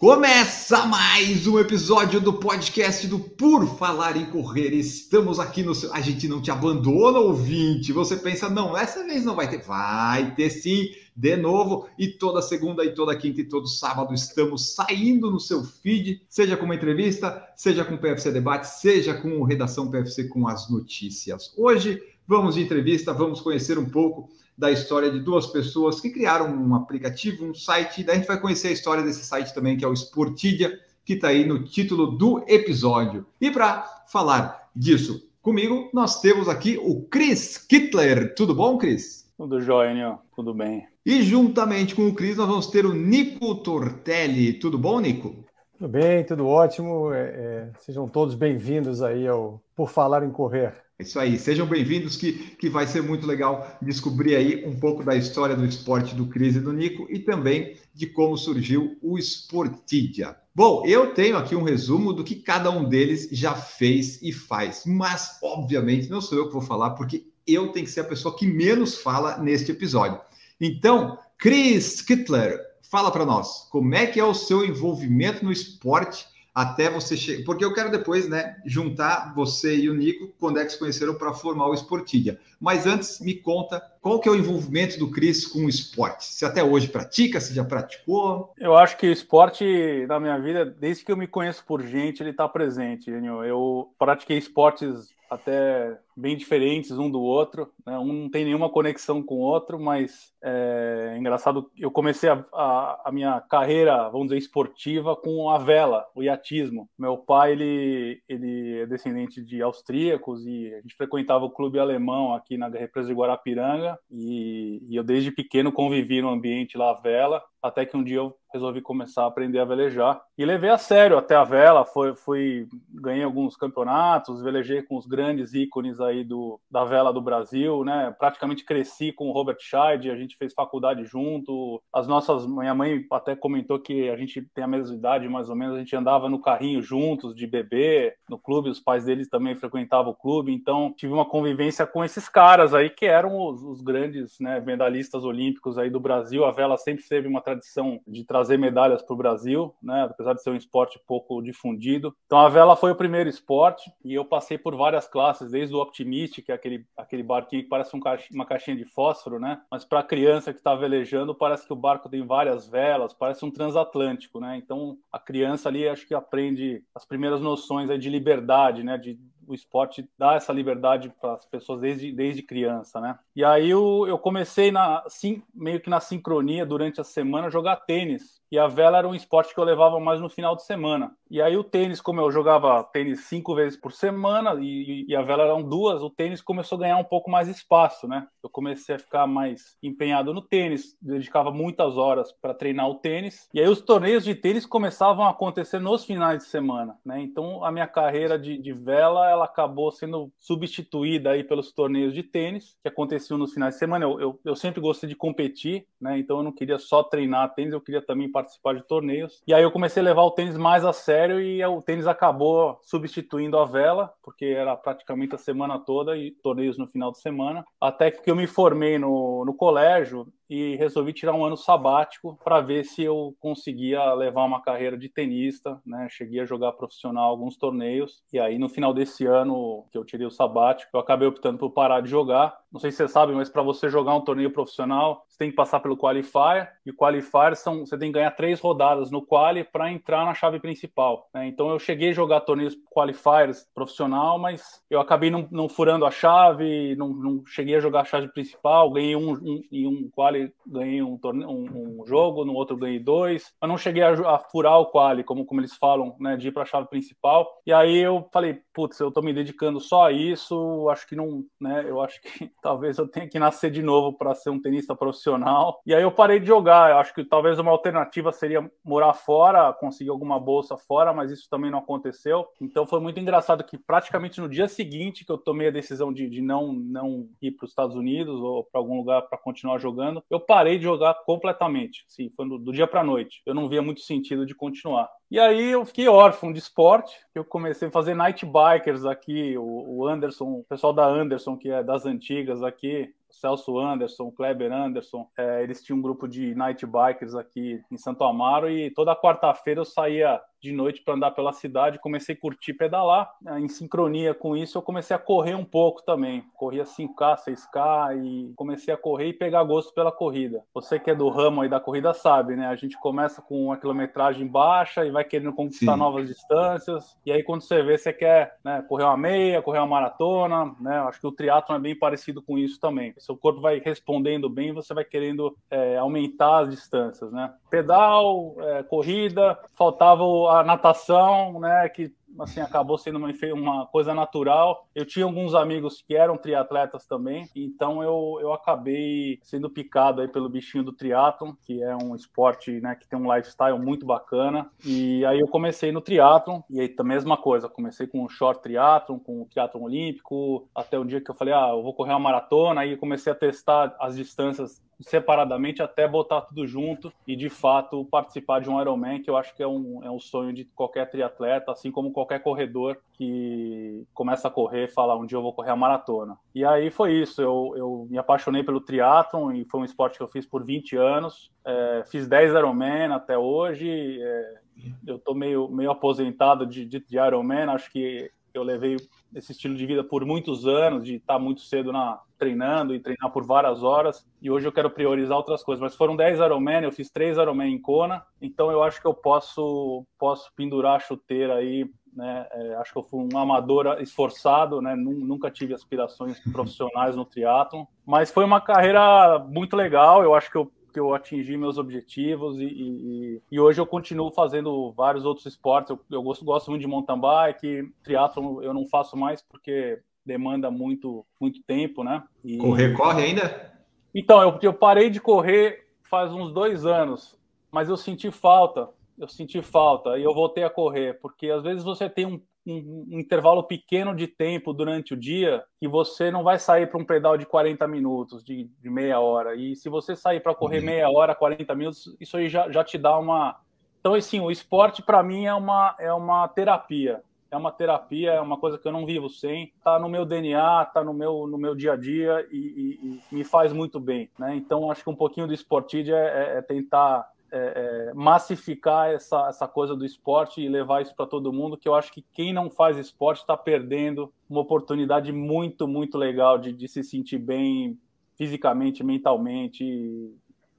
Começa mais um episódio do podcast do Por Falar em Correr. Estamos aqui no seu. A gente não te abandona, ouvinte. Você pensa, não, essa vez não vai ter. Vai ter sim, de novo. E toda segunda, e toda quinta, e todo sábado estamos saindo no seu feed, seja com uma entrevista, seja com o PFC Debate, seja com o Redação PFC com as notícias. Hoje vamos de entrevista, vamos conhecer um pouco da história de duas pessoas que criaram um aplicativo, um site. Daí a gente vai conhecer a história desse site também, que é o Sportidia, que está aí no título do episódio. E para falar disso comigo, nós temos aqui o Chris Kittler. Tudo bom, Chris? Tudo jóia, Nil. Tudo bem. E juntamente com o Cris, nós vamos ter o Nico Tortelli. Tudo bom, Nico? Tudo bem, tudo ótimo. É, é, sejam todos bem-vindos aí ao Por Falar em Correr. É isso aí, sejam bem-vindos, que, que vai ser muito legal descobrir aí um pouco da história do esporte do Cris e do Nico e também de como surgiu o Sportidia. Bom, eu tenho aqui um resumo do que cada um deles já fez e faz, mas obviamente não sou eu que vou falar, porque eu tenho que ser a pessoa que menos fala neste episódio. Então, Chris Kittler, fala para nós, como é que é o seu envolvimento no esporte até você chegar. Porque eu quero depois, né, juntar você e o Nico, quando é que se conheceram para formar o Esportilha. Mas antes, me conta qual que é o envolvimento do Cris com o esporte? Se até hoje pratica, se já praticou? Eu acho que o esporte na minha vida, desde que eu me conheço por gente, ele está presente. Eu pratiquei esportes até bem diferentes um do outro, né? um não tem nenhuma conexão com o outro, mas é engraçado, eu comecei a, a, a, minha carreira, vamos dizer, esportiva com a vela, o iatismo. Meu pai, ele, ele é descendente de austríacos e a gente frequentava o clube alemão aqui na represa de Guarapiranga e, e eu desde pequeno convivi no ambiente lá vela, até que um dia eu resolvi começar a aprender a velejar e levei a sério até a vela, foi, fui ganhei alguns campeonatos, velejei com os grandes ícones aí do, da vela do Brasil, né? Praticamente cresci com o Robert Scheid, a gente fez faculdade junto. As nossas, minha mãe até comentou que a gente tem a mesma idade, mais ou menos, a gente andava no carrinho juntos de bebê, no clube, os pais deles também frequentavam o clube, então tive uma convivência com esses caras aí que eram os, os grandes, né, medalhistas olímpicos aí do Brasil. A vela sempre teve uma tradição de trazer medalhas para o Brasil, né? Apesar de ser um esporte pouco difundido. Então a vela foi o primeiro esporte e eu passei por várias classes, desde o Optimist, que é aquele, aquele barquinho que parece um caixa, uma caixinha de fósforo, né? Mas para criança que está velejando, parece que o barco tem várias velas, parece um transatlântico, né? Então a criança ali acho que aprende as primeiras noções aí de liberdade, né? De, o esporte dá essa liberdade para as pessoas desde, desde criança, né? E aí eu, eu comecei na, sim, meio que na sincronia durante a semana jogar tênis e a vela era um esporte que eu levava mais no final de semana. E aí o tênis, como eu jogava tênis cinco vezes por semana e, e, a vela eram duas, o tênis começou a ganhar um pouco mais espaço, né? Eu comecei a ficar mais empenhado no tênis, dedicava muitas horas para treinar o tênis. E aí os torneios de tênis começavam a acontecer nos finais de semana, né? Então a minha carreira de, de vela ela acabou sendo substituída aí pelos torneios de tênis que aconteciam nos finais de semana. Eu, eu, eu sempre gostei de competir, né? Então eu não queria só treinar tênis, eu queria também participar de torneios. E aí eu comecei a levar o tênis mais a sério e o tênis acabou substituindo a vela, porque era praticamente a semana toda e torneios no final de semana. Até que eu me formei no, no colégio, e resolvi tirar um ano sabático para ver se eu conseguia levar uma carreira de tenista, né? Cheguei a jogar profissional alguns torneios e aí no final desse ano que eu tirei o sabático, eu acabei optando por parar de jogar. Não sei se você sabe, mas para você jogar um torneio profissional, você tem que passar pelo qualifier e o qualifier são você tem que ganhar três rodadas no quali para entrar na chave principal. Né? Então eu cheguei a jogar torneios qualifiers profissional, mas eu acabei não, não furando a chave, não, não, cheguei a jogar a chave principal, ganhei um, um, um quali ganhei um, um, um, jogo, no outro ganhei dois. Eu não cheguei a, a furar o quali, como, como eles falam, né, de ir para a chave principal. E aí eu falei, putz, eu tô me dedicando só a isso, acho que não, né, eu acho que talvez eu tenha que nascer de novo para ser um tenista profissional. E aí eu parei de jogar. Eu acho que talvez uma alternativa seria morar fora, conseguir alguma bolsa fora, mas isso também não aconteceu. Então foi muito engraçado que praticamente no dia seguinte que eu tomei a decisão de, de não, não ir para os Estados Unidos ou para algum lugar para continuar jogando, eu parei de jogar completamente. Sim, foi do, do dia para noite. Eu não via muito sentido de continuar. E aí eu fiquei órfão de esporte. Eu comecei a fazer night bikers aqui. O, o Anderson, o pessoal da Anderson, que é das antigas aqui, Celso Anderson, Kleber Anderson, é, eles tinham um grupo de night bikers aqui em Santo Amaro e toda quarta-feira eu saía de noite para andar pela cidade, comecei a curtir pedalar. Em sincronia com isso, eu comecei a correr um pouco também. Corria 5K, 6K e comecei a correr e pegar gosto pela corrida. Você que é do ramo aí da corrida sabe, né? A gente começa com uma quilometragem baixa e vai querendo conquistar Sim. novas distâncias. E aí quando você vê, você quer né, correr uma meia, correr uma maratona, né? Acho que o triatlo é bem parecido com isso também. Seu corpo vai respondendo bem, você vai querendo é, aumentar as distâncias, né? Pedal, é, corrida, faltava a natação, né? Que assim acabou sendo uma, uma coisa natural. Eu tinha alguns amigos que eram triatletas também, então eu, eu acabei sendo picado aí pelo bichinho do triatlon, que é um esporte, né, que tem um lifestyle muito bacana. E aí eu comecei no triatlon e aí a mesma coisa, comecei com o short triatlon, com o triatlon olímpico, até o dia que eu falei, ah, eu vou correr uma maratona, aí comecei a testar as distâncias separadamente até botar tudo junto e de fato participar de um Ironman, que eu acho que é um, é um sonho de qualquer triatleta, assim como qualquer corredor que começa a correr e fala um dia eu vou correr a maratona. E aí foi isso, eu, eu me apaixonei pelo triatlon e foi um esporte que eu fiz por 20 anos, é, fiz 10 Ironman até hoje, é, eu tô meio, meio aposentado de, de, de Ironman, acho que eu levei esse estilo de vida por muitos anos, de estar muito cedo na, treinando e treinar por várias horas. E hoje eu quero priorizar outras coisas. Mas foram 10 Ironman, eu fiz 3 Ironman em Kona, então eu acho que eu posso, posso pendurar a chuteira aí. Né? É, acho que eu fui um amador esforçado, né? nunca tive aspirações profissionais no triatlon, mas foi uma carreira muito legal. Eu acho que eu que eu atingi meus objetivos e, e, e, hoje eu continuo fazendo vários outros esportes. Eu, eu gosto, gosto muito de mountain bike, triatlo eu não faço mais porque demanda muito, muito tempo, né? E... Correr, corre ainda? Então, eu, eu parei de correr faz uns dois anos, mas eu senti falta, eu senti falta e eu voltei a correr, porque às vezes você tem um um, um, intervalo pequeno de tempo durante o dia que você não vai sair para um pedal de 40 minutos, de, de meia hora. E se você sair para correr uhum. meia hora, 40 minutos, isso aí já, já te dá uma. Então, assim, o esporte para mim é uma, é uma terapia. É uma terapia, é uma coisa que eu não vivo sem. Tá no meu DNA, tá no meu, no meu dia a dia e, e, e me faz muito bem. Né? Então, acho que um pouquinho do esportide é, é, é tentar é, é, massificar essa, essa coisa do esporte e levar isso para todo mundo, que eu acho que quem não faz esporte está perdendo uma oportunidade muito, muito legal de, de se sentir bem fisicamente, mentalmente,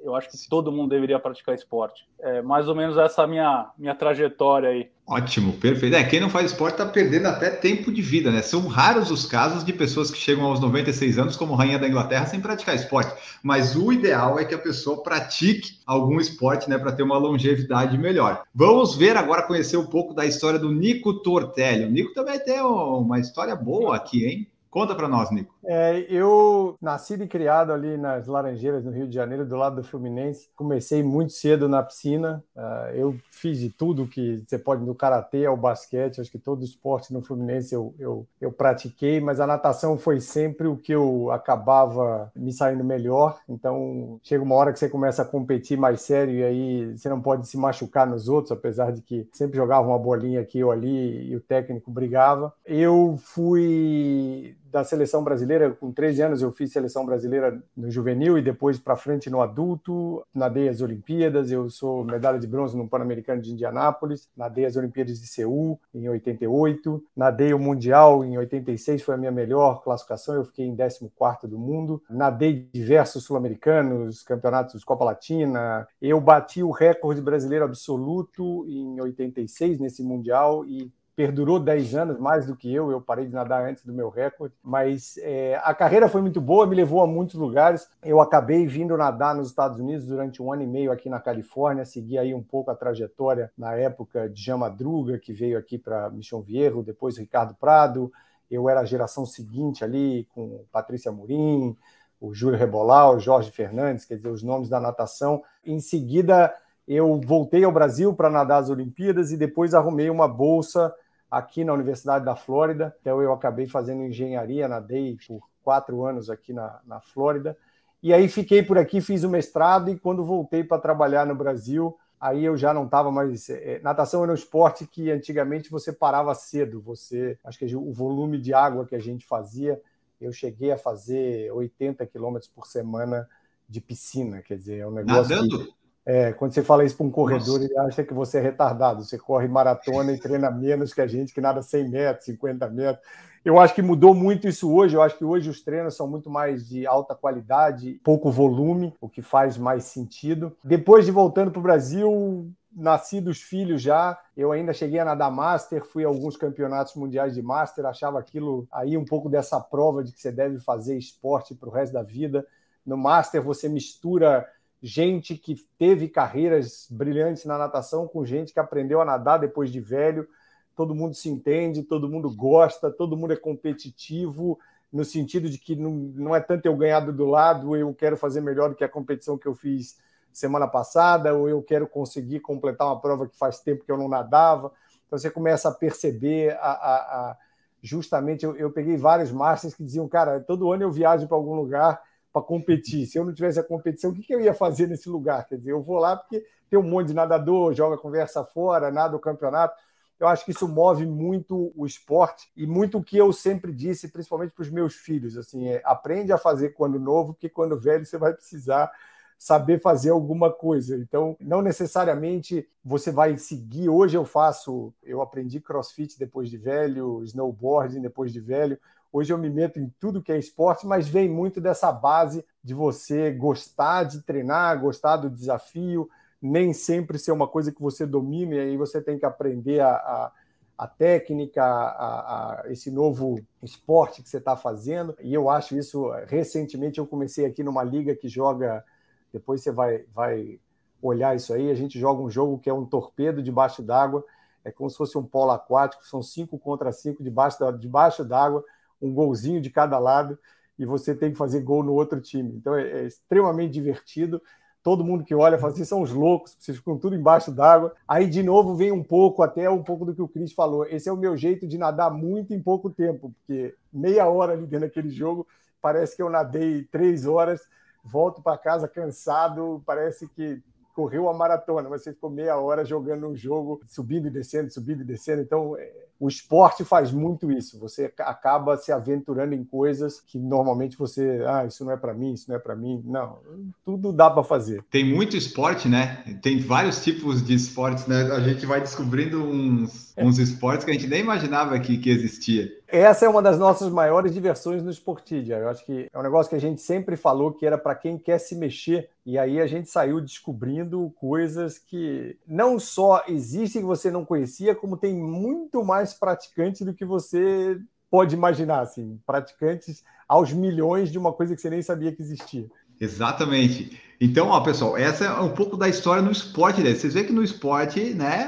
eu acho que todo mundo deveria praticar esporte. É mais ou menos essa minha minha trajetória aí. Ótimo, perfeito. É, quem não faz esporte está perdendo até tempo de vida, né? São raros os casos de pessoas que chegam aos 96 anos como rainha da Inglaterra sem praticar esporte. Mas o ideal é que a pessoa pratique algum esporte, né, para ter uma longevidade melhor. Vamos ver agora conhecer um pouco da história do Nico Tortelli. O Nico também tem uma história boa aqui, hein? Conta para nós, Nico. É, eu nascido e criado ali nas Laranjeiras, no Rio de Janeiro, do lado do Fluminense. Comecei muito cedo na piscina. Uh, eu fiz de tudo que você pode, do karatê ao basquete. Acho que todo esporte no Fluminense eu, eu, eu pratiquei, mas a natação foi sempre o que eu acabava me saindo melhor. Então, chega uma hora que você começa a competir mais sério e aí você não pode se machucar nos outros, apesar de que sempre jogava uma bolinha aqui ou ali e o técnico brigava. Eu fui da seleção brasileira. Com 13 anos eu fiz seleção brasileira no juvenil e depois para frente no adulto. Nadei as Olimpíadas, eu sou medalha de bronze no Pan-Americano de Indianápolis, nadei as Olimpíadas de Seul em 88, nadei o Mundial em 86, foi a minha melhor classificação, eu fiquei em 14º do mundo. Nadei diversos sul-americanos, campeonatos Copa Latina. Eu bati o recorde brasileiro absoluto em 86 nesse Mundial e perdurou 10 anos, mais do que eu. Eu parei de nadar antes do meu recorde, mas é, a carreira foi muito boa, me levou a muitos lugares. Eu acabei vindo nadar nos Estados Unidos durante um ano e meio aqui na Califórnia, segui aí um pouco a trajetória na época de Jean Madruga, que veio aqui para Mission Viejo, depois Ricardo Prado. Eu era a geração seguinte ali, com Patrícia Murim, o Júlio Rebolau, o Jorge Fernandes, quer dizer, os nomes da natação. Em seguida, eu voltei ao Brasil para nadar as Olimpíadas e depois arrumei uma bolsa aqui na Universidade da Flórida. Então, eu acabei fazendo engenharia, nadei por quatro anos aqui na, na Flórida. E aí fiquei por aqui, fiz o mestrado e quando voltei para trabalhar no Brasil, aí eu já não estava mais. É, natação era um esporte que antigamente você parava cedo. Você, acho que o volume de água que a gente fazia, eu cheguei a fazer 80 quilômetros por semana de piscina. Quer dizer, é um negócio. Nadando? Que, é, quando você fala isso para um corredor, Nossa. ele acha que você é retardado. Você corre maratona e treina menos que a gente que nada 100 metros, 50 metros. Eu acho que mudou muito isso hoje. Eu acho que hoje os treinos são muito mais de alta qualidade, pouco volume, o que faz mais sentido. Depois de voltando para o Brasil, nasci dos filhos já. Eu ainda cheguei a nadar Master, fui a alguns campeonatos mundiais de Master, achava aquilo aí um pouco dessa prova de que você deve fazer esporte para o resto da vida. No Master você mistura gente que teve carreiras brilhantes na natação com gente que aprendeu a nadar depois de velho. Todo mundo se entende, todo mundo gosta, todo mundo é competitivo, no sentido de que não, não é tanto eu ganhar do lado, eu quero fazer melhor do que a competição que eu fiz semana passada, ou eu quero conseguir completar uma prova que faz tempo que eu não nadava. Então você começa a perceber a, a, a justamente eu, eu, peguei vários masters que diziam, cara, todo ano eu viajo para algum lugar para competir. Se eu não tivesse a competição, o que, que, eu ia fazer nesse lugar? Quer dizer, eu vou lá porque tem um monte de nadador, joga conversa fora, nada o campeonato. Eu acho que isso move muito o esporte e muito o que eu sempre disse, principalmente para os meus filhos, assim, é, aprende a fazer quando novo, porque quando velho você vai precisar saber fazer alguma coisa. Então, não necessariamente você vai seguir. Hoje eu faço, eu aprendi CrossFit depois de velho, snowboarding depois de velho. Hoje eu me meto em tudo que é esporte, mas vem muito dessa base de você gostar de treinar, gostar do desafio, nem sempre ser uma coisa que você domine, aí você tem que aprender a, a, a técnica, a, a, esse novo esporte que você está fazendo. E eu acho isso, recentemente eu comecei aqui numa liga que joga, depois você vai, vai olhar isso aí, a gente joga um jogo que é um torpedo debaixo d'água, é como se fosse um polo aquático, são cinco contra cinco debaixo d'água, debaixo um golzinho de cada lado e você tem que fazer gol no outro time. Então é, é extremamente divertido. Todo mundo que olha fala assim, são os loucos, vocês ficam tudo embaixo d'água. Aí, de novo, vem um pouco, até um pouco do que o Cris falou. Esse é o meu jeito de nadar muito em pouco tempo, porque meia hora ali dentro daquele jogo, parece que eu nadei três horas, volto para casa cansado, parece que correu a maratona, mas você ficou meia hora jogando um jogo, subindo e descendo, subindo e descendo. Então, é, o esporte faz muito isso. Você acaba se aventurando em coisas que normalmente você, ah, isso não é para mim, isso não é para mim. Não, tudo dá para fazer. Tem muito esporte, né? Tem vários tipos de esportes, né? A gente vai descobrindo uns, é. uns esportes que a gente nem imaginava que, que existia. Essa é uma das nossas maiores diversões no Sportidia. Eu acho que é um negócio que a gente sempre falou que era para quem quer se mexer. E aí a gente saiu descobrindo coisas que não só existem que você não conhecia, como tem muito mais praticantes do que você pode imaginar, assim, praticantes aos milhões de uma coisa que você nem sabia que existia. Exatamente. Então, ó, pessoal, essa é um pouco da história no esporte. Né? Vocês veem que no esporte, né,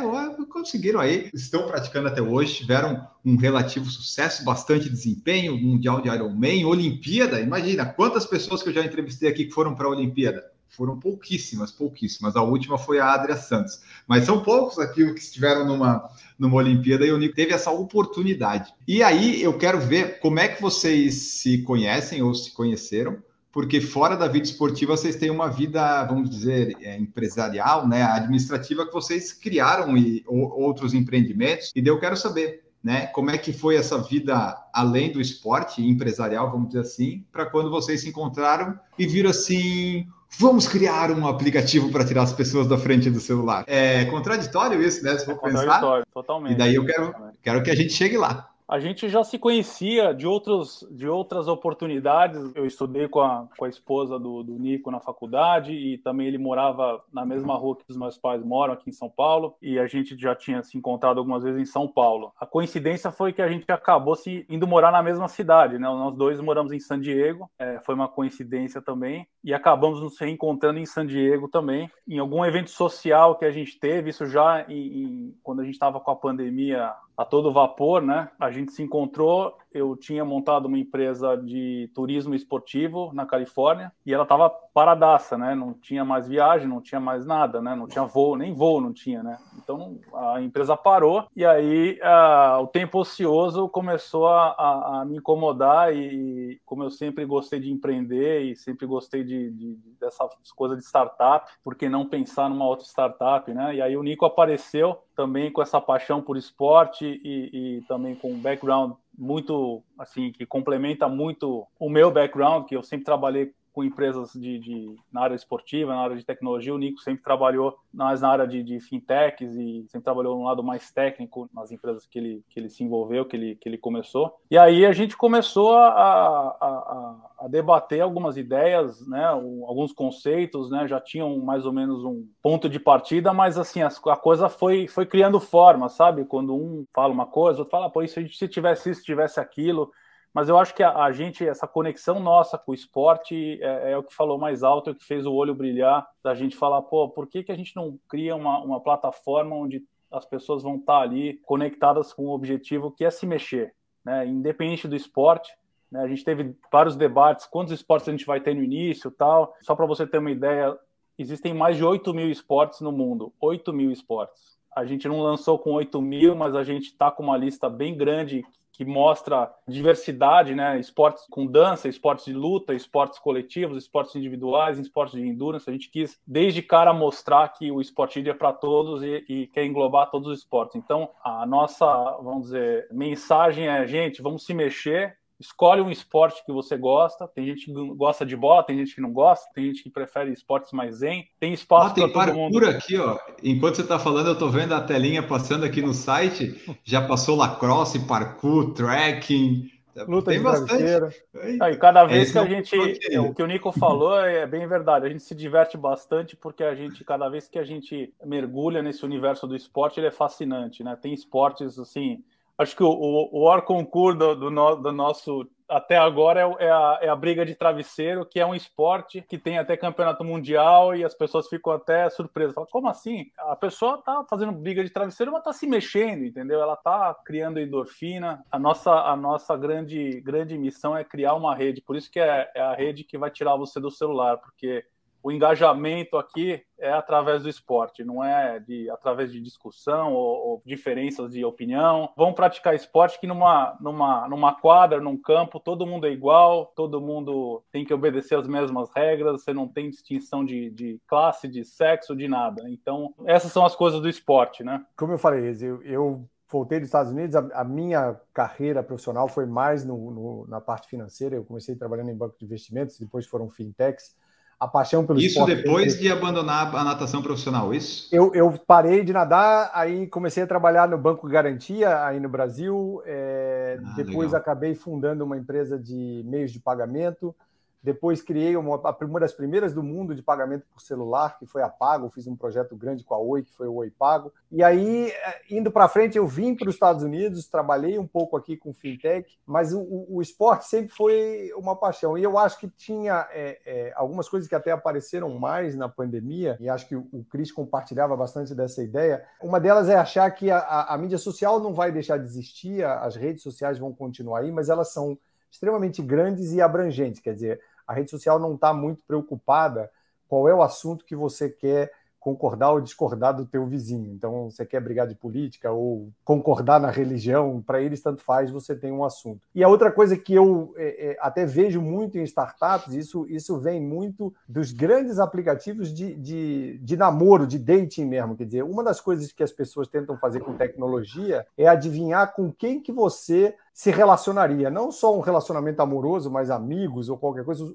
conseguiram aí, estão praticando até hoje, tiveram um relativo sucesso, bastante desempenho, Mundial de Ironman, Olimpíada. Imagina quantas pessoas que eu já entrevistei aqui que foram para a Olimpíada. Foram pouquíssimas, pouquíssimas. A última foi a Adria Santos. Mas são poucos aqui que estiveram numa, numa Olimpíada e o Nico teve essa oportunidade. E aí eu quero ver como é que vocês se conhecem ou se conheceram porque fora da vida esportiva vocês têm uma vida, vamos dizer, é, empresarial, né, administrativa que vocês criaram e ou, outros empreendimentos. E daí eu quero saber, né, como é que foi essa vida além do esporte empresarial, vamos dizer assim, para quando vocês se encontraram e viram assim, vamos criar um aplicativo para tirar as pessoas da frente do celular. É contraditório isso, né? Se for é pensar. Totalmente. E daí eu quero, quero que a gente chegue lá. A gente já se conhecia de, outros, de outras oportunidades. Eu estudei com a, com a esposa do, do Nico na faculdade e também ele morava na mesma rua que os meus pais moram, aqui em São Paulo, e a gente já tinha se encontrado algumas vezes em São Paulo. A coincidência foi que a gente acabou se indo morar na mesma cidade, né? Nós dois moramos em San Diego, é, foi uma coincidência também, e acabamos nos reencontrando em San Diego também, em algum evento social que a gente teve, isso já em, em, quando a gente estava com a pandemia a todo vapor, né? A gente se encontrou, eu tinha montado uma empresa de turismo esportivo na Califórnia e ela estava paradaça, né? Não tinha mais viagem, não tinha mais nada, né? Não tinha voo, nem voo não tinha, né? Então a empresa parou e aí uh, o tempo ocioso começou a, a, a, me incomodar e como eu sempre gostei de empreender e sempre gostei de, de, dessas coisas de startup, por que não pensar numa outra startup, né? E aí o Nico apareceu também com essa paixão por esporte e, e também com um background muito assim que complementa muito o meu background que eu sempre trabalhei com empresas de, de, na área esportiva, na área de tecnologia. O Nico sempre trabalhou mais na área de, de, fintechs e sempre trabalhou no lado mais técnico nas empresas que ele, que ele se envolveu, que ele, que ele começou. E aí a gente começou a, a, a, debater algumas ideias, né, alguns conceitos, né, já tinham mais ou menos um ponto de partida, mas assim, a, a coisa foi, foi criando forma, sabe? Quando um fala uma coisa, outro fala, se, se tivesse isso, tivesse aquilo, mas eu acho que a, a, gente, essa conexão nossa com o esporte é, é, o que falou mais alto, é o que fez o olho brilhar, da gente falar, pô, por que, que a gente não cria uma, uma plataforma onde as pessoas vão estar ali conectadas com o objetivo que é se mexer, né? Independente do esporte, né? A gente teve vários debates, quantos esportes a gente vai ter no início tal. Só para você ter uma ideia, existem mais de 8 mil esportes no mundo, 8 mil esportes. A gente não lançou com 8 mil, mas a gente está com uma lista bem grande que mostra diversidade, né? Esportes com dança, esportes de luta, esportes coletivos, esportes individuais, esportes de endurance. A gente quis, desde cara, mostrar que o esporte é para todos e, e, quer englobar todos os esportes. Então, a nossa, vamos dizer, mensagem é: gente, vamos se mexer, escolhe um esporte que você gosta. Tem gente que gosta de bola, tem gente que não gosta, tem gente que prefere esportes mais zen. Tem espaço ah, para todo mundo. aqui, ó. Enquanto você está falando, eu estou vendo a telinha passando aqui no site. Já passou lacrosse, parkour, trekking. Luta tem bastante. e cada vez que a gente. O que o Nico falou é bem verdade. A gente se diverte bastante porque a gente, cada vez que a gente mergulha nesse universo do esporte, ele é fascinante, né? Tem esportes assim acho que o, o, o do, do, no, do, nosso até agora é, é, a, é, a, briga de travesseiro, que é um esporte que tem até campeonato mundial e as pessoas ficam até surpresas. Falam, como assim? A pessoa tá fazendo briga de travesseiro, mas tá se mexendo, entendeu? Ela tá criando endorfina. A nossa, a nossa grande, grande missão é criar uma rede, por isso que é, é a rede que vai tirar você do celular, porque o engajamento aqui é através do esporte, não é de através de discussão ou, ou, diferenças de opinião. Vão praticar esporte que numa, numa, numa quadra, num campo, todo mundo é igual, todo mundo tem que obedecer as mesmas regras, você não tem distinção de, de classe, de sexo, de nada. Então, essas são as coisas do esporte, né? Como eu falei, eu, eu voltei dos Estados Unidos, a, a, minha carreira profissional foi mais no, no, na parte financeira. Eu comecei trabalhando em banco de investimentos, depois foram fintechs a paixão pelo isso esporte. Isso depois de abandonar a natação profissional, isso? Eu, eu, parei de nadar, aí comecei a trabalhar no Banco Garantia, aí no Brasil. É, ah, depois legal. acabei fundando uma empresa de meios de pagamento. Depois criei uma, uma das primeiras do mundo de pagamento por celular, que foi a Pago. Fiz um projeto grande com a Oi, que foi o Oi Pago. E aí, eh, indo para frente, eu vim para os Estados Unidos, trabalhei um pouco aqui com fintech, mas o, o esporte sempre foi uma paixão. E eu acho que tinha é, é, algumas coisas que até apareceram mais na pandemia, e acho que o, o Cris compartilhava bastante dessa ideia. Uma delas é achar que a, a, a mídia social não vai deixar de existir, as redes sociais vão continuar aí, mas elas são extremamente grandes e abrangentes. Quer dizer, a rede social não está muito preocupada qual é o assunto que você quer concordar ou discordar do teu vizinho. Então, você quer brigar de política ou concordar na religião, para eles tanto faz, você tem um assunto. E a outra coisa que eu é, é, até vejo muito em startups, isso, isso vem muito dos grandes aplicativos de, de, de namoro, de dating mesmo. Quer dizer, uma das coisas que as pessoas tentam fazer com tecnologia é adivinhar com quem que você se relacionaria. Não só um relacionamento amoroso, mas amigos ou qualquer coisa.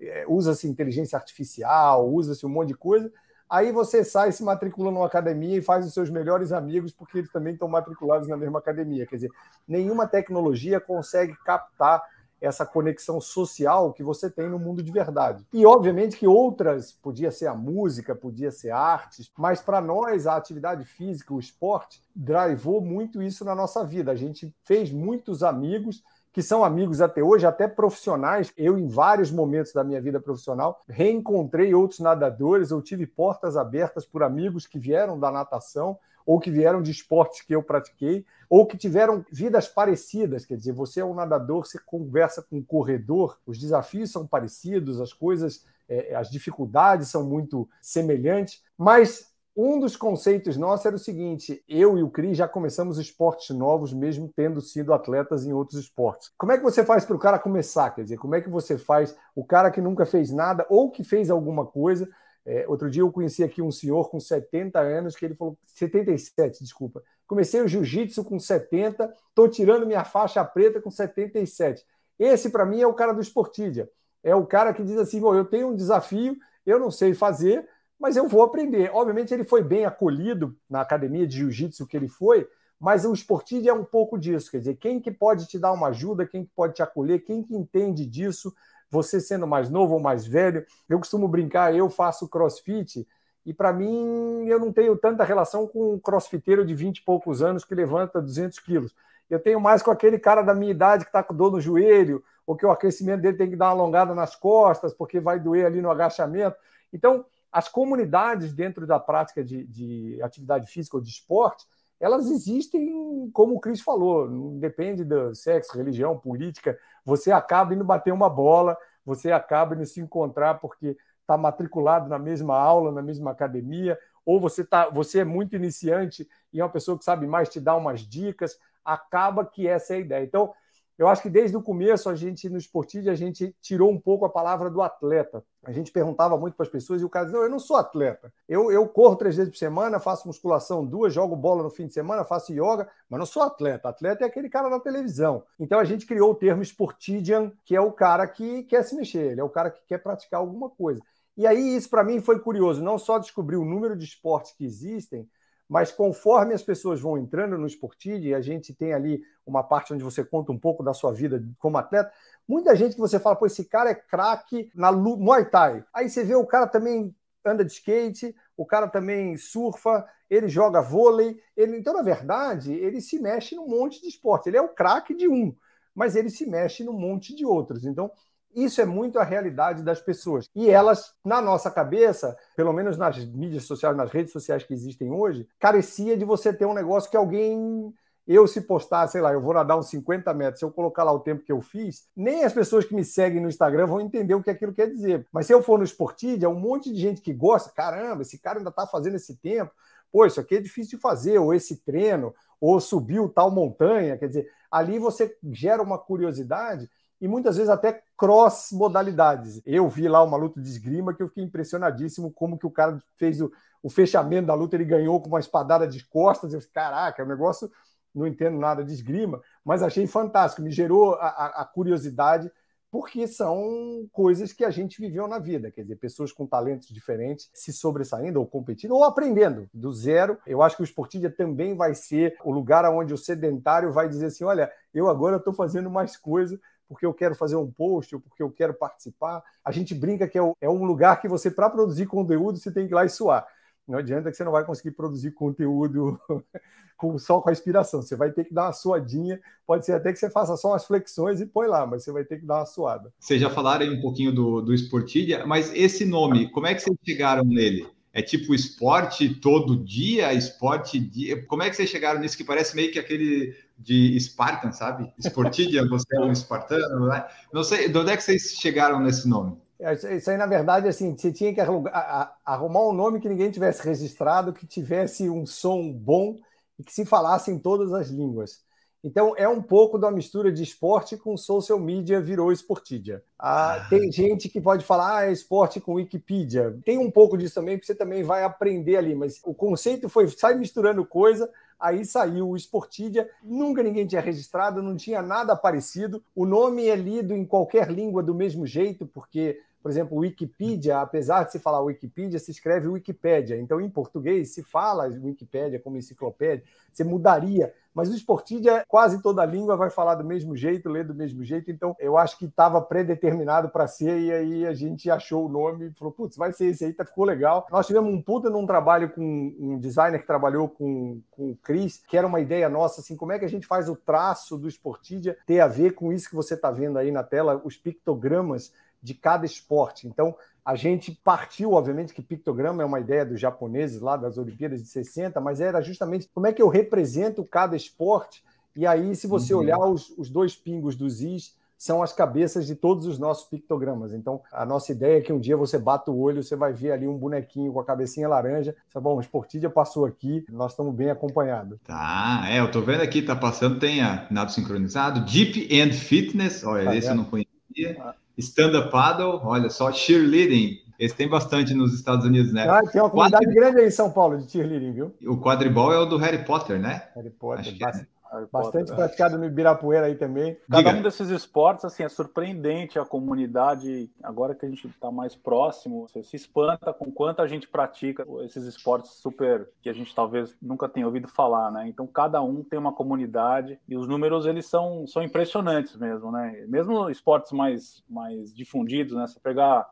É, usa-se inteligência artificial, usa-se um monte de coisa Aí você sai, se matricula numa academia e faz os seus melhores amigos, porque eles também estão matriculados na mesma academia. Quer dizer, nenhuma tecnologia consegue captar essa conexão social que você tem no mundo de verdade. E obviamente que outras, podia ser a música, podia ser artes, mas para nós a atividade física, o esporte, drivou muito isso na nossa vida. A gente fez muitos amigos que são amigos até hoje, até profissionais. Eu, em vários momentos da minha vida profissional, reencontrei outros nadadores, eu tive portas abertas por amigos que vieram da natação ou que vieram de esportes que eu pratiquei, ou que tiveram vidas parecidas. Quer dizer, você é um nadador, você conversa com um corredor, os desafios são parecidos, as coisas, é, as dificuldades são muito semelhantes, mas um dos conceitos nossos era o seguinte: eu e o Cris já começamos esportes novos, mesmo tendo sido atletas em outros esportes. Como é que você faz para o cara começar? Quer dizer, como é que você faz o cara que nunca fez nada ou que fez alguma coisa? É, outro dia eu conheci aqui um senhor com 70 anos que ele falou 77, desculpa. Comecei o jiu-jitsu com 70, estou tirando minha faixa preta com 77. Esse, para mim, é o cara do Sportidia. É o cara que diz assim: eu tenho um desafio, eu não sei fazer, mas eu vou aprender. Obviamente, ele foi bem acolhido na academia de jiu-jitsu que ele foi, mas o Sportidia é um pouco disso. Quer dizer, quem que pode te dar uma ajuda, quem que pode te acolher, quem que entende disso, você sendo mais novo ou mais velho. Eu costumo brincar, eu faço crossfit e para mim eu não tenho tanta relação com um crossfiteiro de 20 e poucos anos que levanta 200 quilos. Eu tenho mais com aquele cara da minha idade que está com dor no joelho, ou que o aquecimento dele tem que dar uma alongada nas costas, porque vai doer ali no agachamento. Então, as comunidades dentro da prática de, de atividade física ou de esporte, elas existem, como o Cris falou, não depende do sexo, religião, política, você acaba indo bater uma bola, você acaba indo se encontrar porque está matriculado na mesma aula, na mesma academia, ou você, tá, você é muito iniciante e é uma pessoa que sabe mais te dar umas dicas, acaba que essa é a ideia. Então, eu acho que desde o começo a gente no Esportivo a gente tirou um pouco a palavra do atleta. A gente perguntava muito para as pessoas e o cara dizia: eu não sou atleta. Eu, eu corro três vezes por semana, faço musculação duas, jogo bola no fim de semana, faço yoga, mas não sou atleta. Atleta é aquele cara da televisão. Então a gente criou o termo Sportidian, que é o cara que quer se mexer, ele é o cara que quer praticar alguma coisa. E aí isso para mim foi curioso, não só descobrir o número de esportes que existem, mas conforme as pessoas vão entrando no esportivo, e a gente tem ali uma parte onde você conta um pouco da sua vida como atleta, muita gente que você fala, pô, esse cara é craque na Muay Thai. Aí você vê o cara também anda de skate, o cara também surfa, ele joga vôlei, ele, então, na verdade, ele se mexe num monte de esporte. Ele é o craque de um, mas ele se mexe num monte de outros. Então, isso é muito a realidade das pessoas. E elas, na nossa cabeça, pelo menos nas mídias sociais, nas redes sociais que existem hoje, carecia de você ter um negócio que alguém eu se postar, sei lá, eu vou nadar uns 50 metros, se eu colocar lá o tempo que eu fiz, nem as pessoas que me seguem no Instagram vão entender o que aquilo quer dizer. Mas se eu for no Sportidia, um monte de gente que gosta, caramba, esse cara ainda está fazendo esse tempo, pô, isso aqui é difícil de fazer, ou esse treino, ou subiu tal montanha, quer dizer, ali você gera uma curiosidade e muitas vezes até cross modalidades. Eu vi lá uma luta de esgrima que eu fiquei impressionadíssimo como que o cara fez o, o fechamento da luta, ele ganhou com uma espadada de costas. Eu caraca, é um negócio, não entendo nada de esgrima, mas achei fantástico, me gerou a, a, a curiosidade porque são coisas que a gente viveu na vida, quer dizer, pessoas com talentos diferentes se sobressaindo ou competindo ou aprendendo do zero. Eu acho que o Esportidia também vai ser o lugar onde o sedentário vai dizer assim: olha, eu agora estou fazendo mais coisa porque eu quero fazer um post ou porque eu quero participar. A gente brinca que é, é um lugar que você, para produzir conteúdo, você tem que ir lá e suar. Não adianta que você não vai conseguir produzir conteúdo com, só com a inspiração. Você vai ter que dar uma suadinha. Pode ser até que você faça só umas flexões e põe lá, mas você vai ter que dar uma suada. Vocês já falaram um pouquinho do, do Sportidia, mas esse nome, como é que vocês chegaram nele? É tipo esporte todo dia, esporte dia. Como é que vocês chegaram nisso que parece meio que aquele de Spartan, sabe? Sportidia, você é um espartano, né? Não sei, de onde é que vocês chegaram nesse nome? É, isso aí, na verdade, assim, você tinha que arrumar um nome que ninguém tivesse registrado, que tivesse um som bom e que se falasse em todas as línguas. Então, é um pouco da mistura de esporte com social media virou esportidia. Ah, ah. Tem gente que pode falar, ah, é esporte com Wikipedia. Tem um pouco disso também, porque você também vai aprender ali, mas o conceito foi, sai misturando coisa, aí saiu o Sportidia, nunca ninguém tinha registrado, não tinha nada parecido. O nome é lido em qualquer língua do mesmo jeito, porque por exemplo, Wikipedia, apesar de se falar Wikipedia, se escreve Wikipédia. Então, em português, se fala Wikipédia como enciclopédia, você mudaria. Mas o Sportidia, quase toda a língua vai falar do mesmo jeito, ler do mesmo jeito. Então, eu acho que estava predeterminado para ser, e aí a gente achou o nome e falou: putz, vai ser esse aí, tá, ficou legal. Nós tivemos um puta num trabalho com um designer que trabalhou com, com o Chris, que era uma ideia nossa, assim, como é que a gente faz o traço do Sportidia ter a ver com isso que você está vendo aí na tela, os pictogramas de cada esporte. Então, a gente partiu, obviamente, que pictograma é uma ideia dos japoneses lá das Olimpíadas de 60, mas era justamente como é que eu represento cada esporte. E aí, se você uhum. olhar os, os dois pingos dos is, são as cabeças de todos os nossos pictogramas. Então, a nossa ideia é que um dia você bata o olho, você vai ver ali um bonequinho com a cabecinha laranja. Você, bom, o Sportidia passou aqui, nós estamos bem acompanhados. Tá, é, eu tô vendo aqui, tá passando, tem a nado sincronizado, Deep End Fitness, olha, tá esse eu não conhecia. Ah. Stand-up paddle, olha só, cheerleading. Esse tem bastante nos Estados Unidos, né? Ah, tem uma comunidade Quadri... grande aí em São Paulo de cheerleading, viu? O quadribol é o do Harry Potter, né? Harry Potter, é. Bastante Potter, praticado no Ibirapuera aí também. Cada Diga. um desses esportes, assim, é surpreendente a comunidade, agora que a gente está mais próximo, você se espanta com quanta gente pratica esses esportes super que a gente talvez nunca tenha ouvido falar, né? Então cada um tem uma comunidade e os números eles são, são impressionantes mesmo, né? Mesmo esportes mais, mais difundidos, né? Você pegar,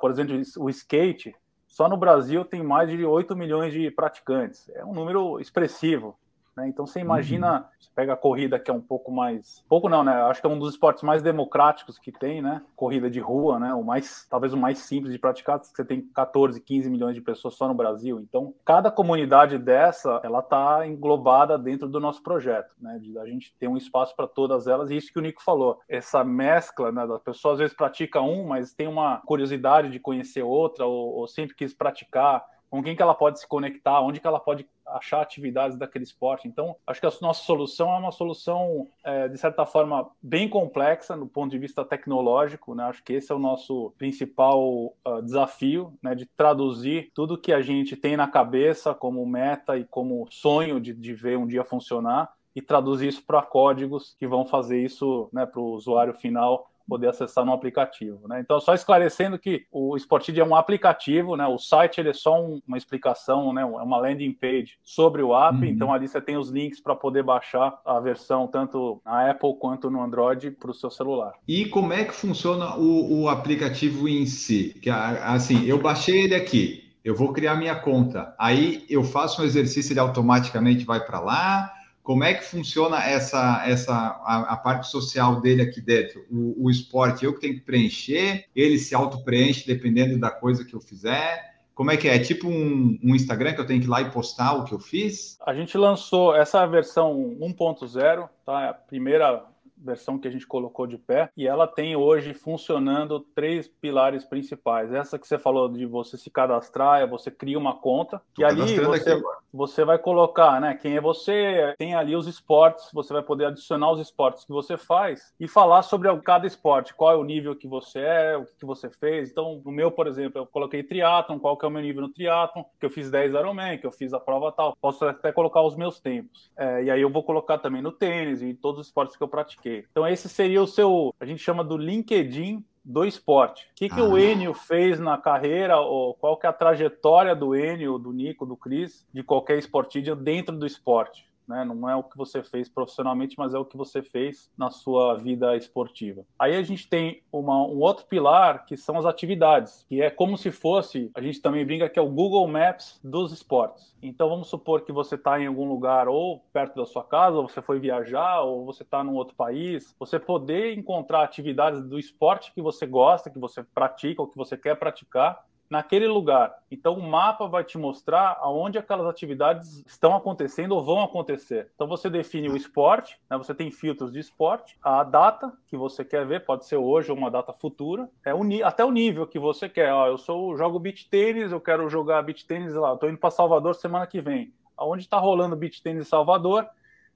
por exemplo, o skate, só no Brasil tem mais de 8 milhões de praticantes. É um número expressivo. Né? Então você imagina, uhum. você pega a corrida que é um pouco mais, pouco não, né? Acho que é um dos esportes mais democráticos que tem, né? Corrida de rua, né? O mais, talvez o mais simples de praticar. Você tem 14, 15 milhões de pessoas só no Brasil. Então cada comunidade dessa, ela está englobada dentro do nosso projeto, né? De a gente ter um espaço para todas elas. E isso que o Nico falou, essa mescla, né? Da pessoa às vezes pratica um, mas tem uma curiosidade de conhecer outra ou, ou sempre quis praticar com quem que ela pode se conectar, onde que ela pode achar atividades daquele esporte. Então, acho que a nossa solução é uma solução, é, de certa forma, bem complexa no ponto de vista tecnológico. Né? Acho que esse é o nosso principal uh, desafio, né? de traduzir tudo que a gente tem na cabeça como meta e como sonho de, de ver um dia funcionar e traduzir isso para códigos que vão fazer isso né, para o usuário final poder acessar no aplicativo. Né? Então, só esclarecendo que o Sportid é um aplicativo, né? o site ele é só um, uma explicação, né? é uma landing page sobre o app, uhum. então ali você tem os links para poder baixar a versão tanto na Apple quanto no Android para o seu celular. E como é que funciona o, o aplicativo em si? Que, assim, eu baixei ele aqui, eu vou criar minha conta, aí eu faço um exercício, ele automaticamente vai para lá, como é que funciona essa, essa a, a parte social dele aqui dentro? O, o, esporte, eu que tenho que preencher, ele se auto-preenche dependendo da coisa que eu fizer. Como é que é? É tipo um, um, Instagram que eu tenho que ir lá e postar o que eu fiz? A gente lançou essa versão 1.0, tá? A primeira versão que a gente colocou de pé, e ela tem hoje funcionando três pilares principais. Essa que você falou de você se cadastrar, é você cria uma conta, Tô e ali você, você vai colocar, né, quem é você, tem ali os esportes, você vai poder adicionar os esportes que você faz e falar sobre cada esporte, qual é o nível que você é, o que você fez. Então, no meu, por exemplo, eu coloquei triatlon, qual que é o meu nível no triatlon, que eu fiz 10 Ironman, que eu fiz a prova tal. Posso até colocar os meus tempos. É, e aí eu vou colocar também no tênis e todos os esportes que eu pratiquei. Então esse seria o seu, a gente chama do LinkedIn do esporte. O que, que ah. o Enio fez na carreira, ou qual que é a trajetória do Enio, do Nico, do Cris, de qualquer esportista dentro do esporte? Né? Não é o que você fez profissionalmente, mas é o que você fez na sua vida esportiva. Aí a gente tem uma, um outro pilar que são as atividades, que é como se fosse, a gente também brinca que é o Google Maps dos esportes. Então vamos supor que você está em algum lugar ou perto da sua casa, ou você foi viajar, ou você está num outro país, você poder encontrar atividades do esporte que você gosta, que você pratica ou que você quer praticar naquele lugar. Então o mapa vai te mostrar aonde aquelas atividades estão acontecendo ou vão acontecer. Então você define o esporte, né? você tem filtros de esporte, a data que você quer ver, pode ser hoje ou uma data futura, é o, até o nível que você quer. Ó, eu sou jogo beach tênis, eu quero jogar beach tênis lá, estou indo para Salvador semana que vem. Aonde está rolando beach tênis em Salvador?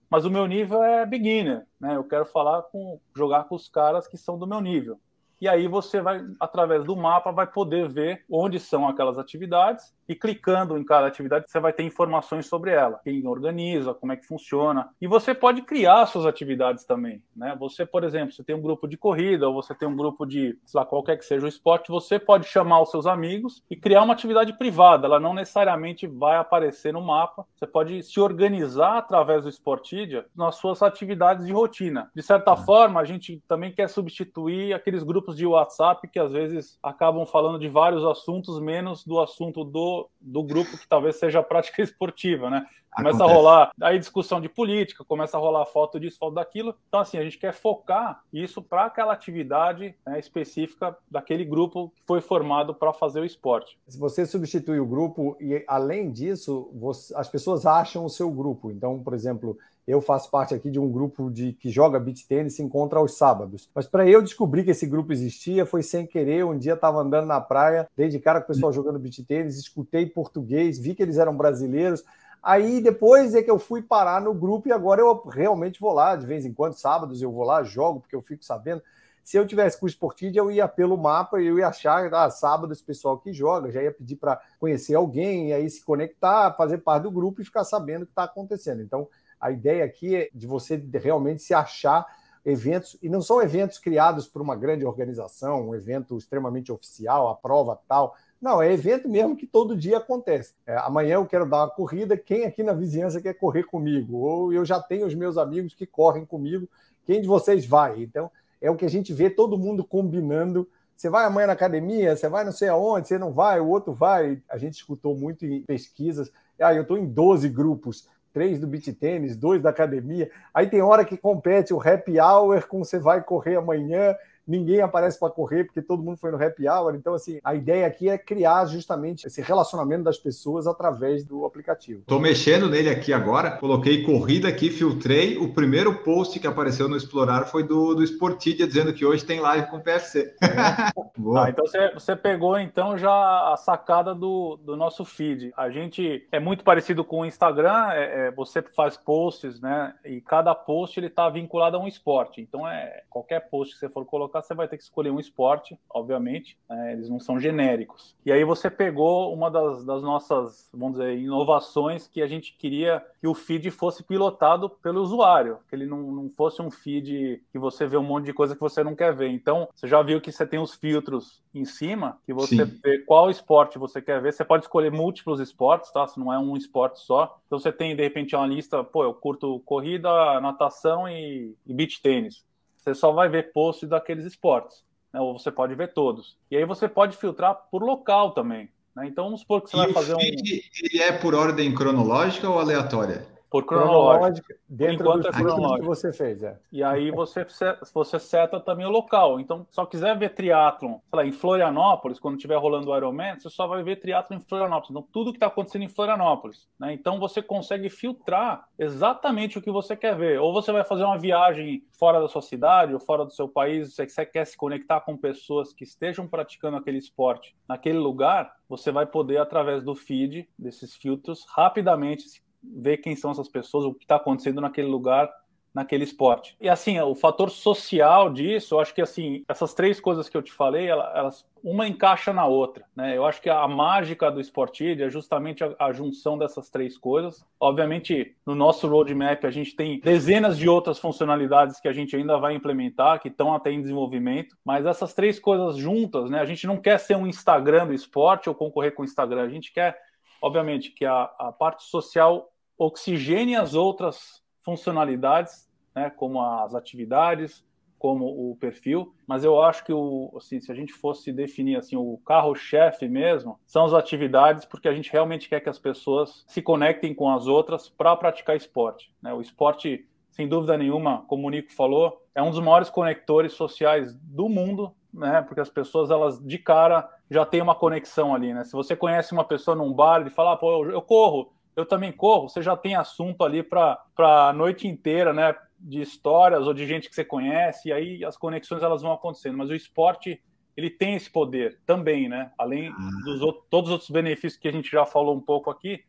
Mas o meu nível é beginner, né? Eu quero falar com jogar com os caras que são do meu nível e aí você vai, através do mapa, vai poder ver onde são aquelas atividades e clicando em cada atividade você vai ter informações sobre ela, quem organiza, como é que funciona. E você pode criar suas atividades também, né? Você, por exemplo, você tem um grupo de corrida ou você tem um grupo de, sei lá, qualquer que seja o esporte, você pode chamar os seus amigos e criar uma atividade privada, ela não necessariamente vai aparecer no mapa. Você pode se organizar através do Sportidia nas suas atividades de rotina. De certa uhum. forma, a gente também quer substituir aqueles grupos de WhatsApp que às vezes acabam falando de vários assuntos, menos do assunto do do, do grupo que talvez seja a prática esportiva, né? Começa Acontece. a rolar aí discussão de política, começa a rolar foto disso, foto daquilo. Então, assim, a gente quer focar isso para aquela atividade né, específica daquele grupo que foi formado para fazer o esporte. Se você substitui o grupo e, além disso, você, as pessoas acham o seu grupo. Então, por exemplo, eu faço parte aqui de um grupo de que joga beach tênis e se encontra aos sábados. Mas para eu descobrir que esse grupo existia foi sem querer. Um dia estava andando na praia, dei de cara com o pessoal jogando beach tênis, escutei português, vi que eles eram brasileiros. Aí depois é que eu fui parar no grupo e agora eu realmente vou lá de vez em quando, sábados eu vou lá, jogo, porque eu fico sabendo. Se eu tivesse com o Sportid, eu ia pelo mapa e eu ia achar, ah, sábado esse pessoal que joga, já ia pedir para conhecer alguém, e aí se conectar, fazer parte do grupo e ficar sabendo o que está acontecendo. Então, a ideia aqui é de você realmente se achar eventos, e não são eventos criados por uma grande organização, um evento extremamente oficial, a prova tal. Não, é evento mesmo que todo dia acontece. É, amanhã eu quero dar uma corrida, quem aqui na vizinhança quer correr comigo? Ou eu já tenho os meus amigos que correm comigo, quem de vocês vai? Então, é o que a gente vê todo mundo combinando. Você vai amanhã na academia, você vai não sei aonde, você não vai, o outro vai. A gente escutou muito em pesquisas. Ah, eu estou em 12 grupos três do beat tênis, dois da academia. Aí tem hora que compete o happy hour com você vai correr amanhã ninguém aparece para correr porque todo mundo foi no happy hour. Então, assim, a ideia aqui é criar justamente esse relacionamento das pessoas através do aplicativo. Estou mexendo nele aqui agora, coloquei corrida aqui, filtrei. O primeiro post que apareceu no Explorar foi do, do Sportidia dizendo que hoje tem live com o PFC. É. ah, então você, você pegou então já a sacada do, do nosso feed. A gente é muito parecido com o Instagram, é, é, você faz posts, né? E cada post ele está vinculado a um esporte. Então é qualquer post que você for colocar você vai ter que escolher um esporte, obviamente, né, eles não são genéricos. E aí você pegou uma das, das, nossas, vamos dizer, inovações que a gente queria que o feed fosse pilotado pelo usuário, que ele não, não fosse um feed que você vê um monte de coisa que você não quer ver. Então, você já viu que você tem os filtros em cima, que você Sim. vê qual esporte você quer ver. Você pode escolher múltiplos esportes, tá? Se não é um esporte só. Então você tem, de repente, uma lista, pô, eu curto corrida, natação e, e beach tênis você só vai ver posts daqueles esportes, né? ou você pode ver todos. E aí você pode filtrar por local também. Né? Então vamos supor que você e vai fazer um. Ele é por ordem cronológica ou aleatória? Por cronológica. Dentro Enquanto é cronológico. que você fez, é. E aí você, você seta também o local. Então, se só quiser ver triatlon, sei lá, em Florianópolis, quando estiver rolando o Ironman, você só vai ver triatlon em Florianópolis. Então, tudo que está acontecendo em Florianópolis. Né? Então, você consegue filtrar exatamente o que você quer ver. Ou você vai fazer uma viagem fora da sua cidade ou fora do seu país, você quer se conectar com pessoas que estejam praticando aquele esporte naquele lugar, você vai poder, através do feed, desses filtros, rapidamente ver quem são essas pessoas, o que está acontecendo naquele lugar, naquele esporte. E assim, o fator social disso, eu acho que assim, essas três coisas que eu te falei, elas uma encaixa na outra, né? Eu acho que a mágica do Sportilha é justamente a, a, junção dessas três coisas. Obviamente, no nosso roadmap a gente tem dezenas de outras funcionalidades que a gente ainda vai implementar, que estão até em desenvolvimento, mas essas três coisas juntas, né? A gente não quer ser um Instagram do esporte ou concorrer com o Instagram, a gente quer obviamente, que a, a parte social oxigene as outras funcionalidades, né, como as atividades, como o perfil, mas eu acho que o, assim, se a gente fosse definir assim o carro-chefe mesmo, são as atividades, porque a gente realmente quer que as pessoas se conectem com as outras para praticar esporte. Né? O esporte, sem dúvida nenhuma, como o Nico falou, é um dos maiores conectores sociais do mundo, né? Porque as pessoas elas de cara já têm uma conexão ali, né? Se você conhece uma pessoa num bar e fala, ah, pô, eu, eu corro, eu também corro, você já tem assunto ali para a noite inteira, né? De histórias ou de gente que você conhece, e aí as conexões elas vão acontecendo. Mas o esporte ele tem esse poder também, né? Além dos outros, todos os outros benefícios que a gente já falou um pouco aqui,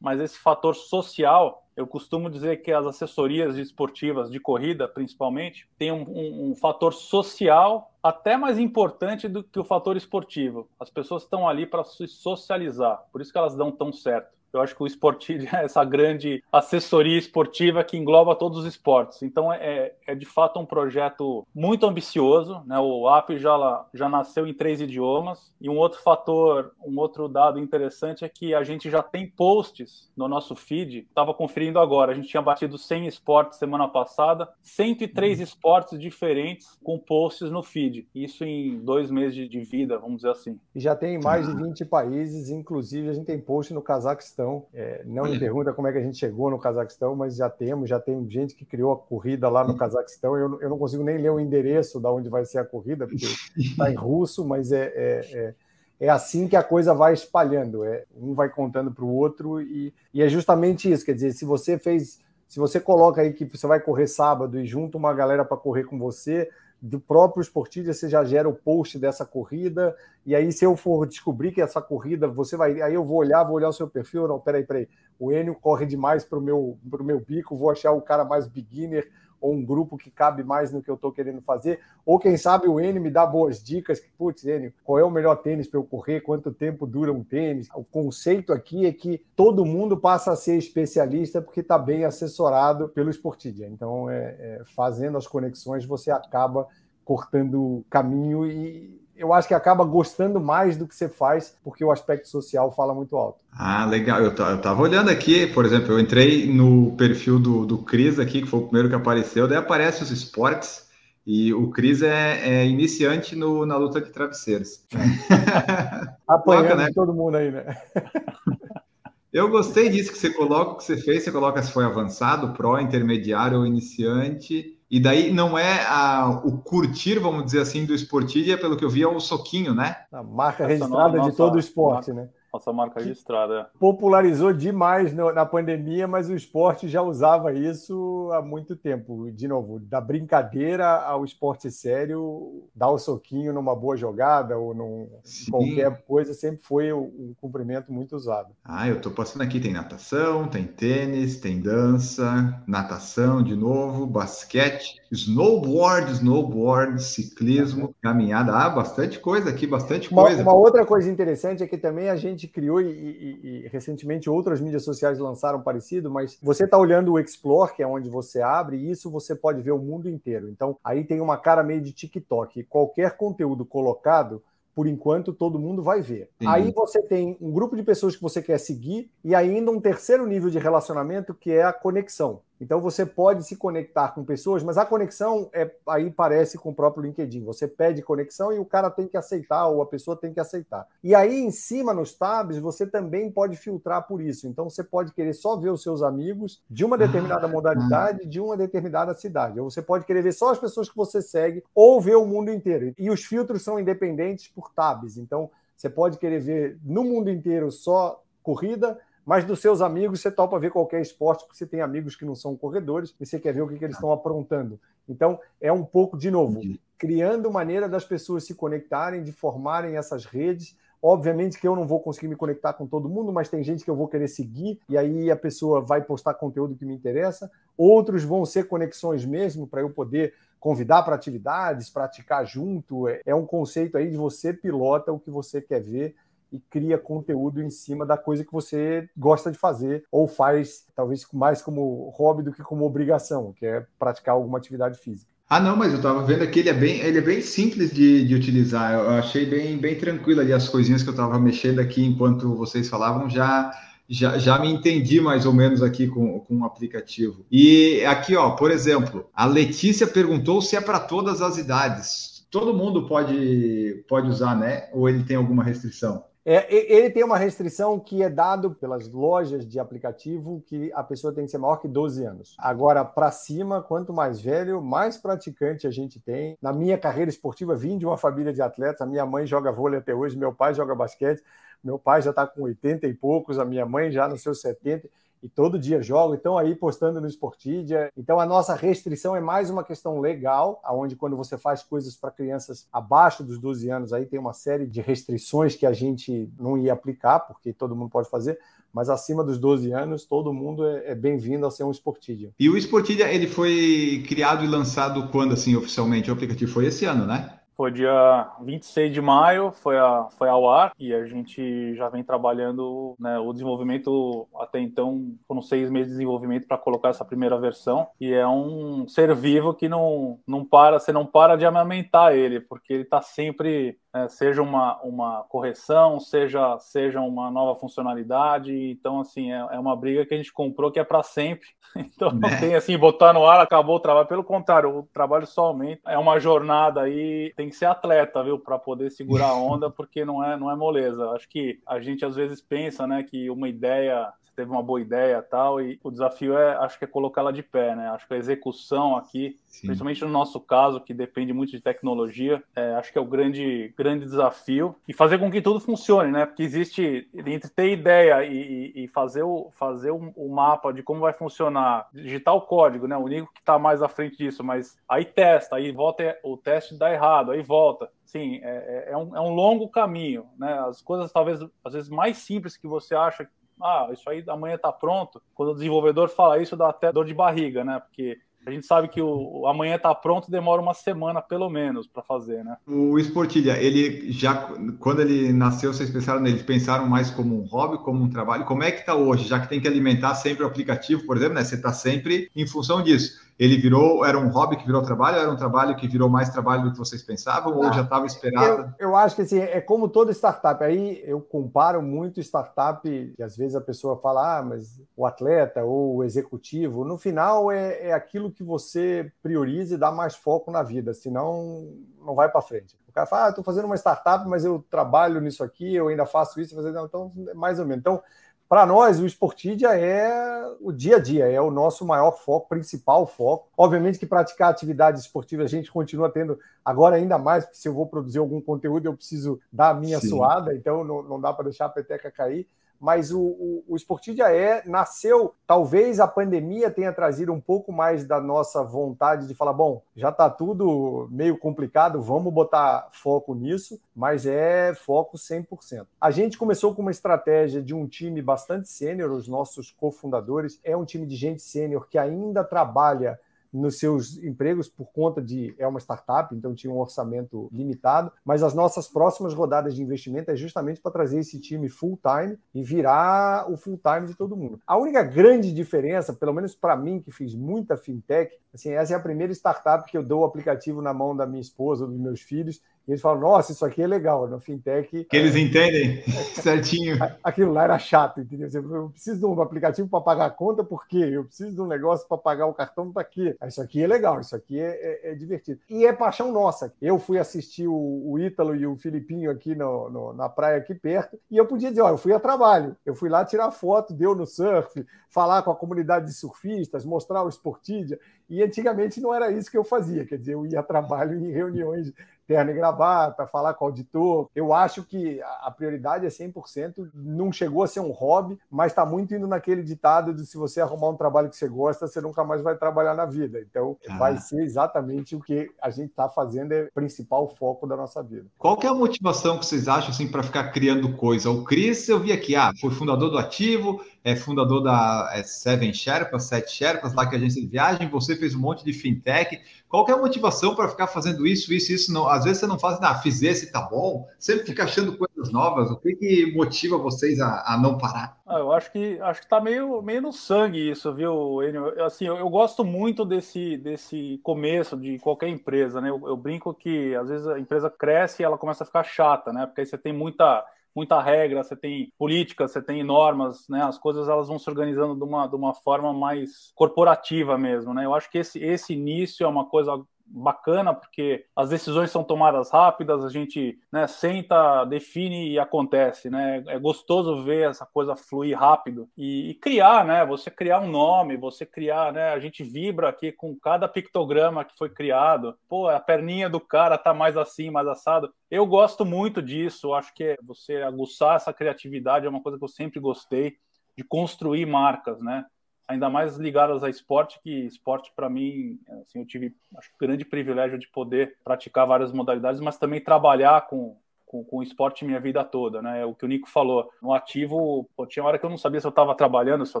mas esse fator social, eu costumo dizer que as assessorias esportivas de corrida, principalmente, têm um, um, um, fator social até mais importante do que o fator esportivo. As pessoas estão ali para se socializar, por isso que elas dão tão certo. Eu acho que o Sportilha é essa grande assessoria esportiva que engloba todos os esportes. Então é, é de fato um projeto muito ambicioso. Né? O app já, já nasceu em três idiomas. E um outro fator, um outro dado interessante é que a gente já tem posts no nosso feed. Estava conferindo agora, a gente tinha batido 100 esportes semana passada, 103 uhum. esportes diferentes com posts no feed. Isso em dois meses de, de vida, vamos dizer assim. E já tem mais de 20 países, inclusive a gente tem post no Cazaquistão. É, não me pergunta como é que a gente chegou no Cazaquistão, mas já temos, já tem gente que criou a corrida lá no Cazaquistão. Eu, eu não consigo nem ler o endereço da onde vai ser a corrida, porque está em russo, mas é, é, é, é, assim que a coisa vai espalhando. É, um vai contando para o outro, e, e é justamente isso. Quer dizer, se você fez. Se você coloca aí que você vai correr sábado e junta uma galera para correr com você, do próprio Sportilha, você já gera o post dessa corrida, e aí se eu for descobrir que essa corrida, você vai, aí eu vou olhar, vou olhar o seu perfil, não, peraí, peraí, o Enio corre demais para o meu, meu bico, vou achar o cara mais beginner, ou um grupo que cabe mais no que eu estou querendo fazer, ou quem sabe o N me dá boas dicas, que, putz, N, qual é o melhor tênis para eu correr, quanto tempo dura um tênis. O conceito aqui é que todo mundo passa a ser especialista porque está bem assessorado pelo Sportidia. Então, é, é, fazendo as conexões, você acaba cortando caminho e eu acho que acaba gostando mais do que você faz, porque o aspecto social fala muito alto. Ah, legal. Eu, estava olhando aqui, por exemplo, eu entrei no perfil do, do Cris aqui, que foi o primeiro que apareceu, daí aparece os esportes, e o Cris é, é iniciante no, na luta de travesseiros. Apanhando né? todo mundo aí, né? Eu gostei disso que você coloca, o que você fez, você coloca se foi avançado, pró, intermediário ou iniciante. E daí não é a, o curtir, vamos dizer assim, do esportivo, é pelo que eu vi, é o soquinho, né? A marca Essa registrada nossa, de todo o esporte, marca, né? Nossa marca registrada. Popularizou demais no, na pandemia, mas o esporte já usava isso há muito tempo. De novo, da brincadeira ao esporte sério, dar o soquinho numa boa jogada ou num, qualquer coisa sempre foi um cumprimento muito usado. Ah, eu tô passando aqui, tem natação, tem tênis, tem dança, natação de novo, basquete, snowboard, snowboard, ciclismo, caminhada. Ah, bastante coisa aqui, bastante coisa. Uma, uma outra coisa interessante é que também a gente criou e, e, e recentemente outras mídias sociais lançaram parecido, mas você está olhando o Explore, que é onde você abre, e isso você pode ver o mundo inteiro. Então, aí tem uma cara meio de TikTok. Qualquer conteúdo colocado por enquanto todo mundo vai ver. Sim. Aí você tem um grupo de pessoas que você quer seguir e ainda um terceiro nível de relacionamento que é a conexão. Então você pode se conectar com pessoas, mas a conexão é aí parece com o próprio LinkedIn. Você pede conexão e o cara tem que aceitar ou a pessoa tem que aceitar. E aí em cima nos tabs você também pode filtrar por isso. Então você pode querer só ver os seus amigos de uma determinada ah, modalidade, de uma determinada cidade. Ou você pode querer ver só as pessoas que você segue ou ver o mundo inteiro. E os filtros são independentes por tabs. Então você pode querer ver no mundo inteiro só corrida, mas dos seus amigos você topa ver qualquer esporte, porque você tem amigos que não são corredores e você quer ver o que, que eles estão aprontando. Então, é um pouco, de novo, criando maneira das pessoas se conectarem, de formarem essas redes. Obviamente que eu não vou conseguir me conectar com todo mundo, mas tem gente que eu vou querer seguir, e aí a pessoa vai postar conteúdo que me interessa. Outros vão ser conexões mesmo, para eu poder convidar para atividades, praticar junto. É, é um conceito aí de você pilota o que você quer ver e cria conteúdo em cima da coisa que você gosta de fazer ou faz, talvez mais como hobby do que como obrigação, que é praticar alguma atividade física. Ah, não, mas eu estava vendo que ele é bem, ele é bem simples de, de utilizar. Eu achei bem, bem tranquilo ali as coisinhas que eu estava mexendo aqui enquanto vocês falavam, já, já, já me entendi mais ou menos aqui com, com o aplicativo. E aqui, ó, por exemplo, a Letícia perguntou se é para todas as idades. Todo mundo pode, pode usar, né? Ou ele tem alguma restrição? É, ele tem uma restrição que é dado pelas lojas de aplicativo que a pessoa tem que ser maior que 12 anos. Agora, para cima, quanto mais velho, mais praticante a gente tem. Na minha carreira esportiva, vim de uma família de atletas. A minha mãe joga vôlei até hoje, meu pai joga basquete. Meu pai já está com 80 e poucos, a minha mãe já nos seus 70 e todo dia jogo, então aí postando no Sportidia. Então a nossa restrição é mais uma questão legal, aonde quando você faz coisas para crianças abaixo dos 12 anos, aí tem uma série de restrições que a gente não ia aplicar, porque todo mundo pode fazer, mas acima dos 12 anos, todo mundo é, é bem-vindo a ser um Sportidia. E o Sportidia, ele foi criado e lançado quando, assim, oficialmente? O aplicativo foi esse ano, né? Foi dia 26 de maio, foi, a, foi ao ar e a gente já vem trabalhando né, o desenvolvimento até então, foram seis meses de desenvolvimento para colocar essa primeira versão e é um ser vivo que não, não para, você não para de amamentar ele, porque ele está sempre né, seja uma, uma correção, seja, seja uma nova funcionalidade. Então, assim, é, é uma briga que a gente comprou que é para sempre. Então, não né? tem assim, botar no ar, acabou o trabalho. Pelo contrário, o trabalho só aumenta. É uma jornada aí, tem que ser atleta, viu, para poder segurar a onda, porque não é, não é moleza. Acho que a gente às vezes pensa, né, que uma ideia teve uma boa ideia tal, e o desafio é, acho que é colocá-la de pé, né? Acho que a execução aqui, Sim. principalmente no nosso caso, que depende muito de tecnologia, é, acho que é o grande, grande desafio, e fazer com que tudo funcione, né? Porque existe, entre ter ideia e, e fazer, o, fazer o, o, mapa de como vai funcionar, digitar o código, né? O Nico que está mais à frente disso, mas aí testa, aí volta, o teste dá errado, aí volta. Sim, é, é, é, um, é um longo caminho, né? As coisas talvez às vezes mais simples que você acha ah, isso aí amanhã está pronto. Quando o desenvolvedor fala isso, dá até dor de barriga, né? Porque a gente sabe que o, o amanhã está pronto, demora uma semana pelo menos para fazer, né? O Esportilha, ele já quando ele nasceu, vocês pensaram nele, pensaram mais como um hobby, como um trabalho? Como é que está hoje? Já que tem que alimentar sempre o aplicativo, por exemplo, né? Você está sempre em função disso ele virou, era um hobby que virou trabalho, era um trabalho que virou mais trabalho do que vocês pensavam, ou ah, já estava esperado? Eu, eu, acho que assim, é como toda startup. Aí eu comparo muito startup, que às vezes a pessoa fala, ah, mas o atleta ou o executivo, no final é, é aquilo que você prioriza e dá mais foco na vida, senão não vai para frente. O cara fala, ah, estou fazendo uma startup, mas eu trabalho nisso aqui, eu ainda faço isso, então, mais ou menos. Então, para nós, o Esportidia é o dia a dia, é o nosso maior foco, principal foco. Obviamente que praticar atividade esportiva a gente continua tendo, agora ainda mais, porque se eu vou produzir algum conteúdo, eu preciso dar a minha Sim. suada, então não, não dá para deixar a peteca cair mas o, o, o é, nasceu, talvez a pandemia tenha trazido um pouco mais da nossa vontade de falar, bom, já está tudo meio complicado, vamos botar foco nisso, mas é foco 100%. A gente começou com uma estratégia de um time bastante sênior, os nossos cofundadores, é um time de gente sênior que ainda trabalha nos seus empregos por conta de é uma startup, então tinha um orçamento limitado, mas as nossas próximas rodadas de investimento é justamente para trazer esse time full time e virar o full time de todo mundo. A única grande diferença, pelo menos para mim que fiz muita fintech, assim, essa é a primeira startup que eu dou o aplicativo na mão da minha esposa dos meus filhos e eles falam, nossa, isso aqui é legal. No fintech. Que eles entendem certinho. Aquilo lá era chato, entendeu? Eu preciso de um aplicativo para pagar a conta, por quê? Eu preciso de um negócio para pagar o cartão, para quê? Ah, isso aqui é legal, isso aqui é, é, é, divertido. E é paixão nossa. Eu fui assistir o, o Ítalo e o Filipinho aqui no, no, na praia aqui perto, e eu podia dizer, ó, eu fui a trabalho. Eu fui lá tirar foto, deu no surf, falar com a comunidade de surfistas, mostrar o Sportidia. E antigamente não era isso que eu fazia, quer dizer, eu ia a trabalho em reuniões terno e gravata, falar com o auditor. Eu acho que a prioridade é 100%, não chegou a ser um hobby, mas está muito indo naquele ditado de se você arrumar um trabalho que você gosta, você nunca mais vai trabalhar na vida. Então, ah. vai ser exatamente o que a gente está fazendo, é o principal foco da nossa vida. Qual que é a motivação que vocês acham assim, para ficar criando coisa? O Cris, eu vi aqui, ah, foi fundador do Ativo, é fundador da é Seven Sherpas, Sete Sherpas, lá que é a agência de viagem, você fez um monte de fintech. Qual que é a motivação para ficar fazendo isso, isso, isso? Não, às vezes você não faz, ah, fiz esse, tá bom. Sempre fica achando coisas novas. O que, que motiva vocês a, a não parar? Ah, eu acho que acho que tá meio, meio no sangue isso, viu, Enio? Assim, eu, eu, gosto muito desse, desse começo de qualquer empresa, né? Eu, eu brinco que às vezes a empresa cresce e ela começa a ficar chata, né? Porque aí você tem muita muita regra, você tem política, você tem normas, né? As coisas elas vão se organizando de uma, de uma forma mais corporativa mesmo, né? Eu acho que esse, esse início é uma coisa bacana, porque as decisões são tomadas rápidas, a gente né, senta, define e acontece, né? É gostoso ver essa coisa fluir rápido e, e, criar, né? Você criar um nome, você criar, né? A gente vibra aqui com cada pictograma que foi criado. Pô, a perninha do cara tá mais assim, mais assado. Eu gosto muito disso, acho que você aguçar essa criatividade é uma coisa que eu sempre gostei de construir marcas, né? Ainda mais ligadas a esporte, que esporte para mim, assim, eu tive acho, grande privilégio de poder praticar várias modalidades, mas também trabalhar com, com, com esporte minha vida toda, né? O que o Nico falou, no ativo, pô, tinha hora que eu não sabia se eu estava trabalhando, se eu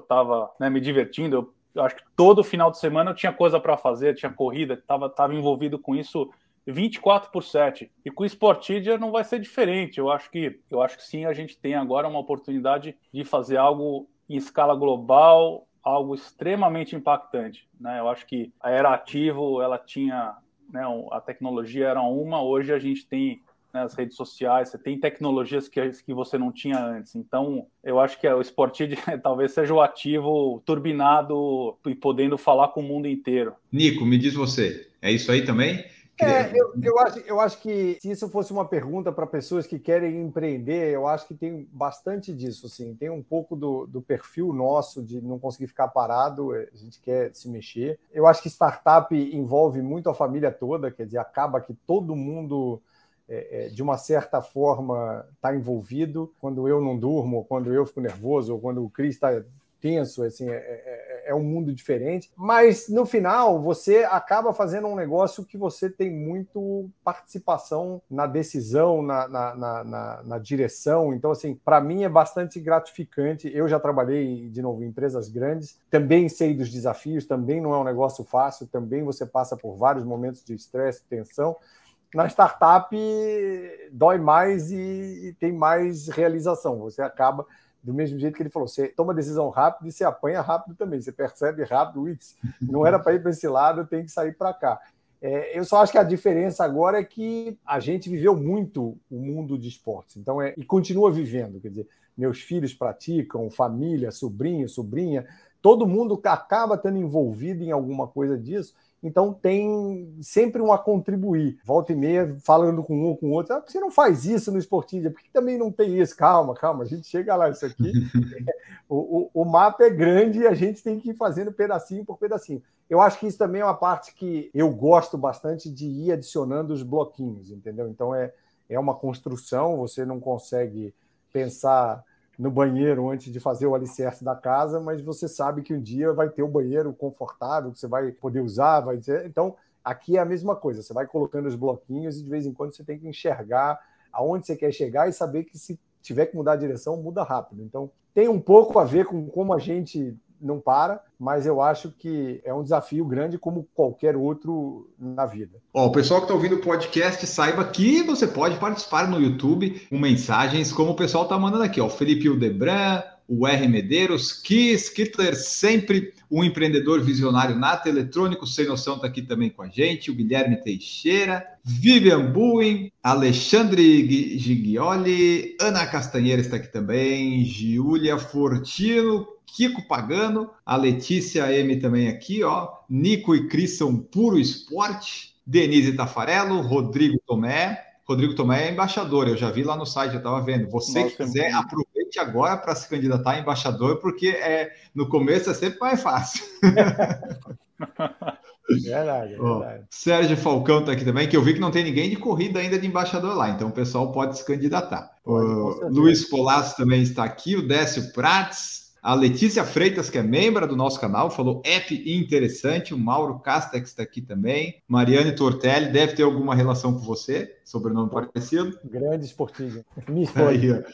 estava né, me divertindo. Eu, eu, acho que todo final de semana eu tinha coisa para fazer, tinha corrida, estava tava envolvido com isso 24 por 7. E com o Sportidia não vai ser diferente. Eu acho que eu acho que sim, a gente tem agora uma oportunidade de fazer algo em escala global, algo extremamente impactante. Né? Eu acho que a era ativo ela tinha, né, a tecnologia era uma, hoje a gente tem né, as redes sociais, você tem tecnologias que, que você não tinha antes. Então, eu acho que o Sportid talvez seja o ativo turbinado e podendo falar com o mundo inteiro. Nico, me diz você, é isso aí também? É, eu, eu, acho, eu acho que se isso fosse uma pergunta para pessoas que querem empreender, eu acho que tem bastante disso. Assim. Tem um pouco do, do, perfil nosso de não conseguir ficar parado, a gente quer se mexer. Eu acho que startup envolve muito a família toda, quer dizer, acaba que todo mundo. É, é de uma certa forma está envolvido. Quando eu não durmo, quando eu fico nervoso, ou quando o Cris está tenso, assim, é, é, é, um mundo diferente. Mas no final você acaba fazendo um negócio que você tem muito participação na decisão, na, na, na, na direção. Então, assim, para mim é bastante gratificante. Eu já trabalhei de novo em empresas grandes, também sei dos desafios, também não é um negócio fácil, também você passa por vários momentos de estresse, tensão na startup dói mais e, tem mais realização. Você acaba do mesmo jeito que ele falou, você toma decisão rápida e você apanha rápido também, você percebe rápido, não era para ir para esse lado, tem que sair para cá. É, eu só acho que a diferença agora é que a gente viveu muito o mundo de esportes, então é, e continua vivendo, quer dizer, meus filhos praticam, família, sobrinho, sobrinha, todo mundo acaba estando envolvido em alguma coisa disso, então tem sempre um a contribuir. Volta e meia, falando com um com o outro. Ah, você não faz isso no Esportidia? Por que também não tem isso? Calma, calma, a gente chega lá, isso aqui. o, o, o, mapa é grande e a gente tem que ir fazendo pedacinho por pedacinho. Eu acho que isso também é uma parte que eu gosto bastante de ir adicionando os bloquinhos, entendeu? Então é, é uma construção, você não consegue pensar no banheiro antes de fazer o alicerce da casa, mas você sabe que um dia vai ter o um banheiro confortável que você vai poder usar, vai dizer. Então, aqui é a mesma coisa, você vai colocando os bloquinhos e de vez em quando você tem que enxergar aonde você quer chegar e saber que se tiver que mudar a direção, muda rápido. Então, tem um pouco a ver com como a gente não para, mas eu acho que é um desafio grande como qualquer outro na vida. Ó, o pessoal que está ouvindo o podcast, saiba que você pode participar no YouTube com mensagens como o pessoal está mandando aqui, ó, Felipe Udebran, o R. Medeiros, Kiss, Kittler, sempre um empreendedor visionário nato eletrônico, sem noção, está aqui também com a gente, o Guilherme Teixeira, Vivian Buin, Alexandre Giglioli, Ana Castanheira está aqui também, Giulia Fortino, Kiko Pagano, a Letícia M também aqui, ó, Nico e Cris são puro esporte, Denise Tafarello, Rodrigo Tomé, Rodrigo Tomé é embaixador, eu já vi lá no site, eu estava vendo. Você Nossa, que quiser, aproveite agora para se candidatar a embaixador, porque é, no começo é sempre mais fácil. Verdade, verdade. Sérgio Falcão está aqui também, que eu vi que não tem ninguém de corrida ainda de embaixador lá, então o pessoal pode se candidatar. Pode, Luiz Polasso também está aqui, o Décio Prates, a Letícia Freitas, que é membro do nosso canal, falou app interessante. O Mauro Castex está aqui também. Mariane Tortelli deve ter alguma relação com você, sobrenome parecido. Grande esportivo. Me Aí,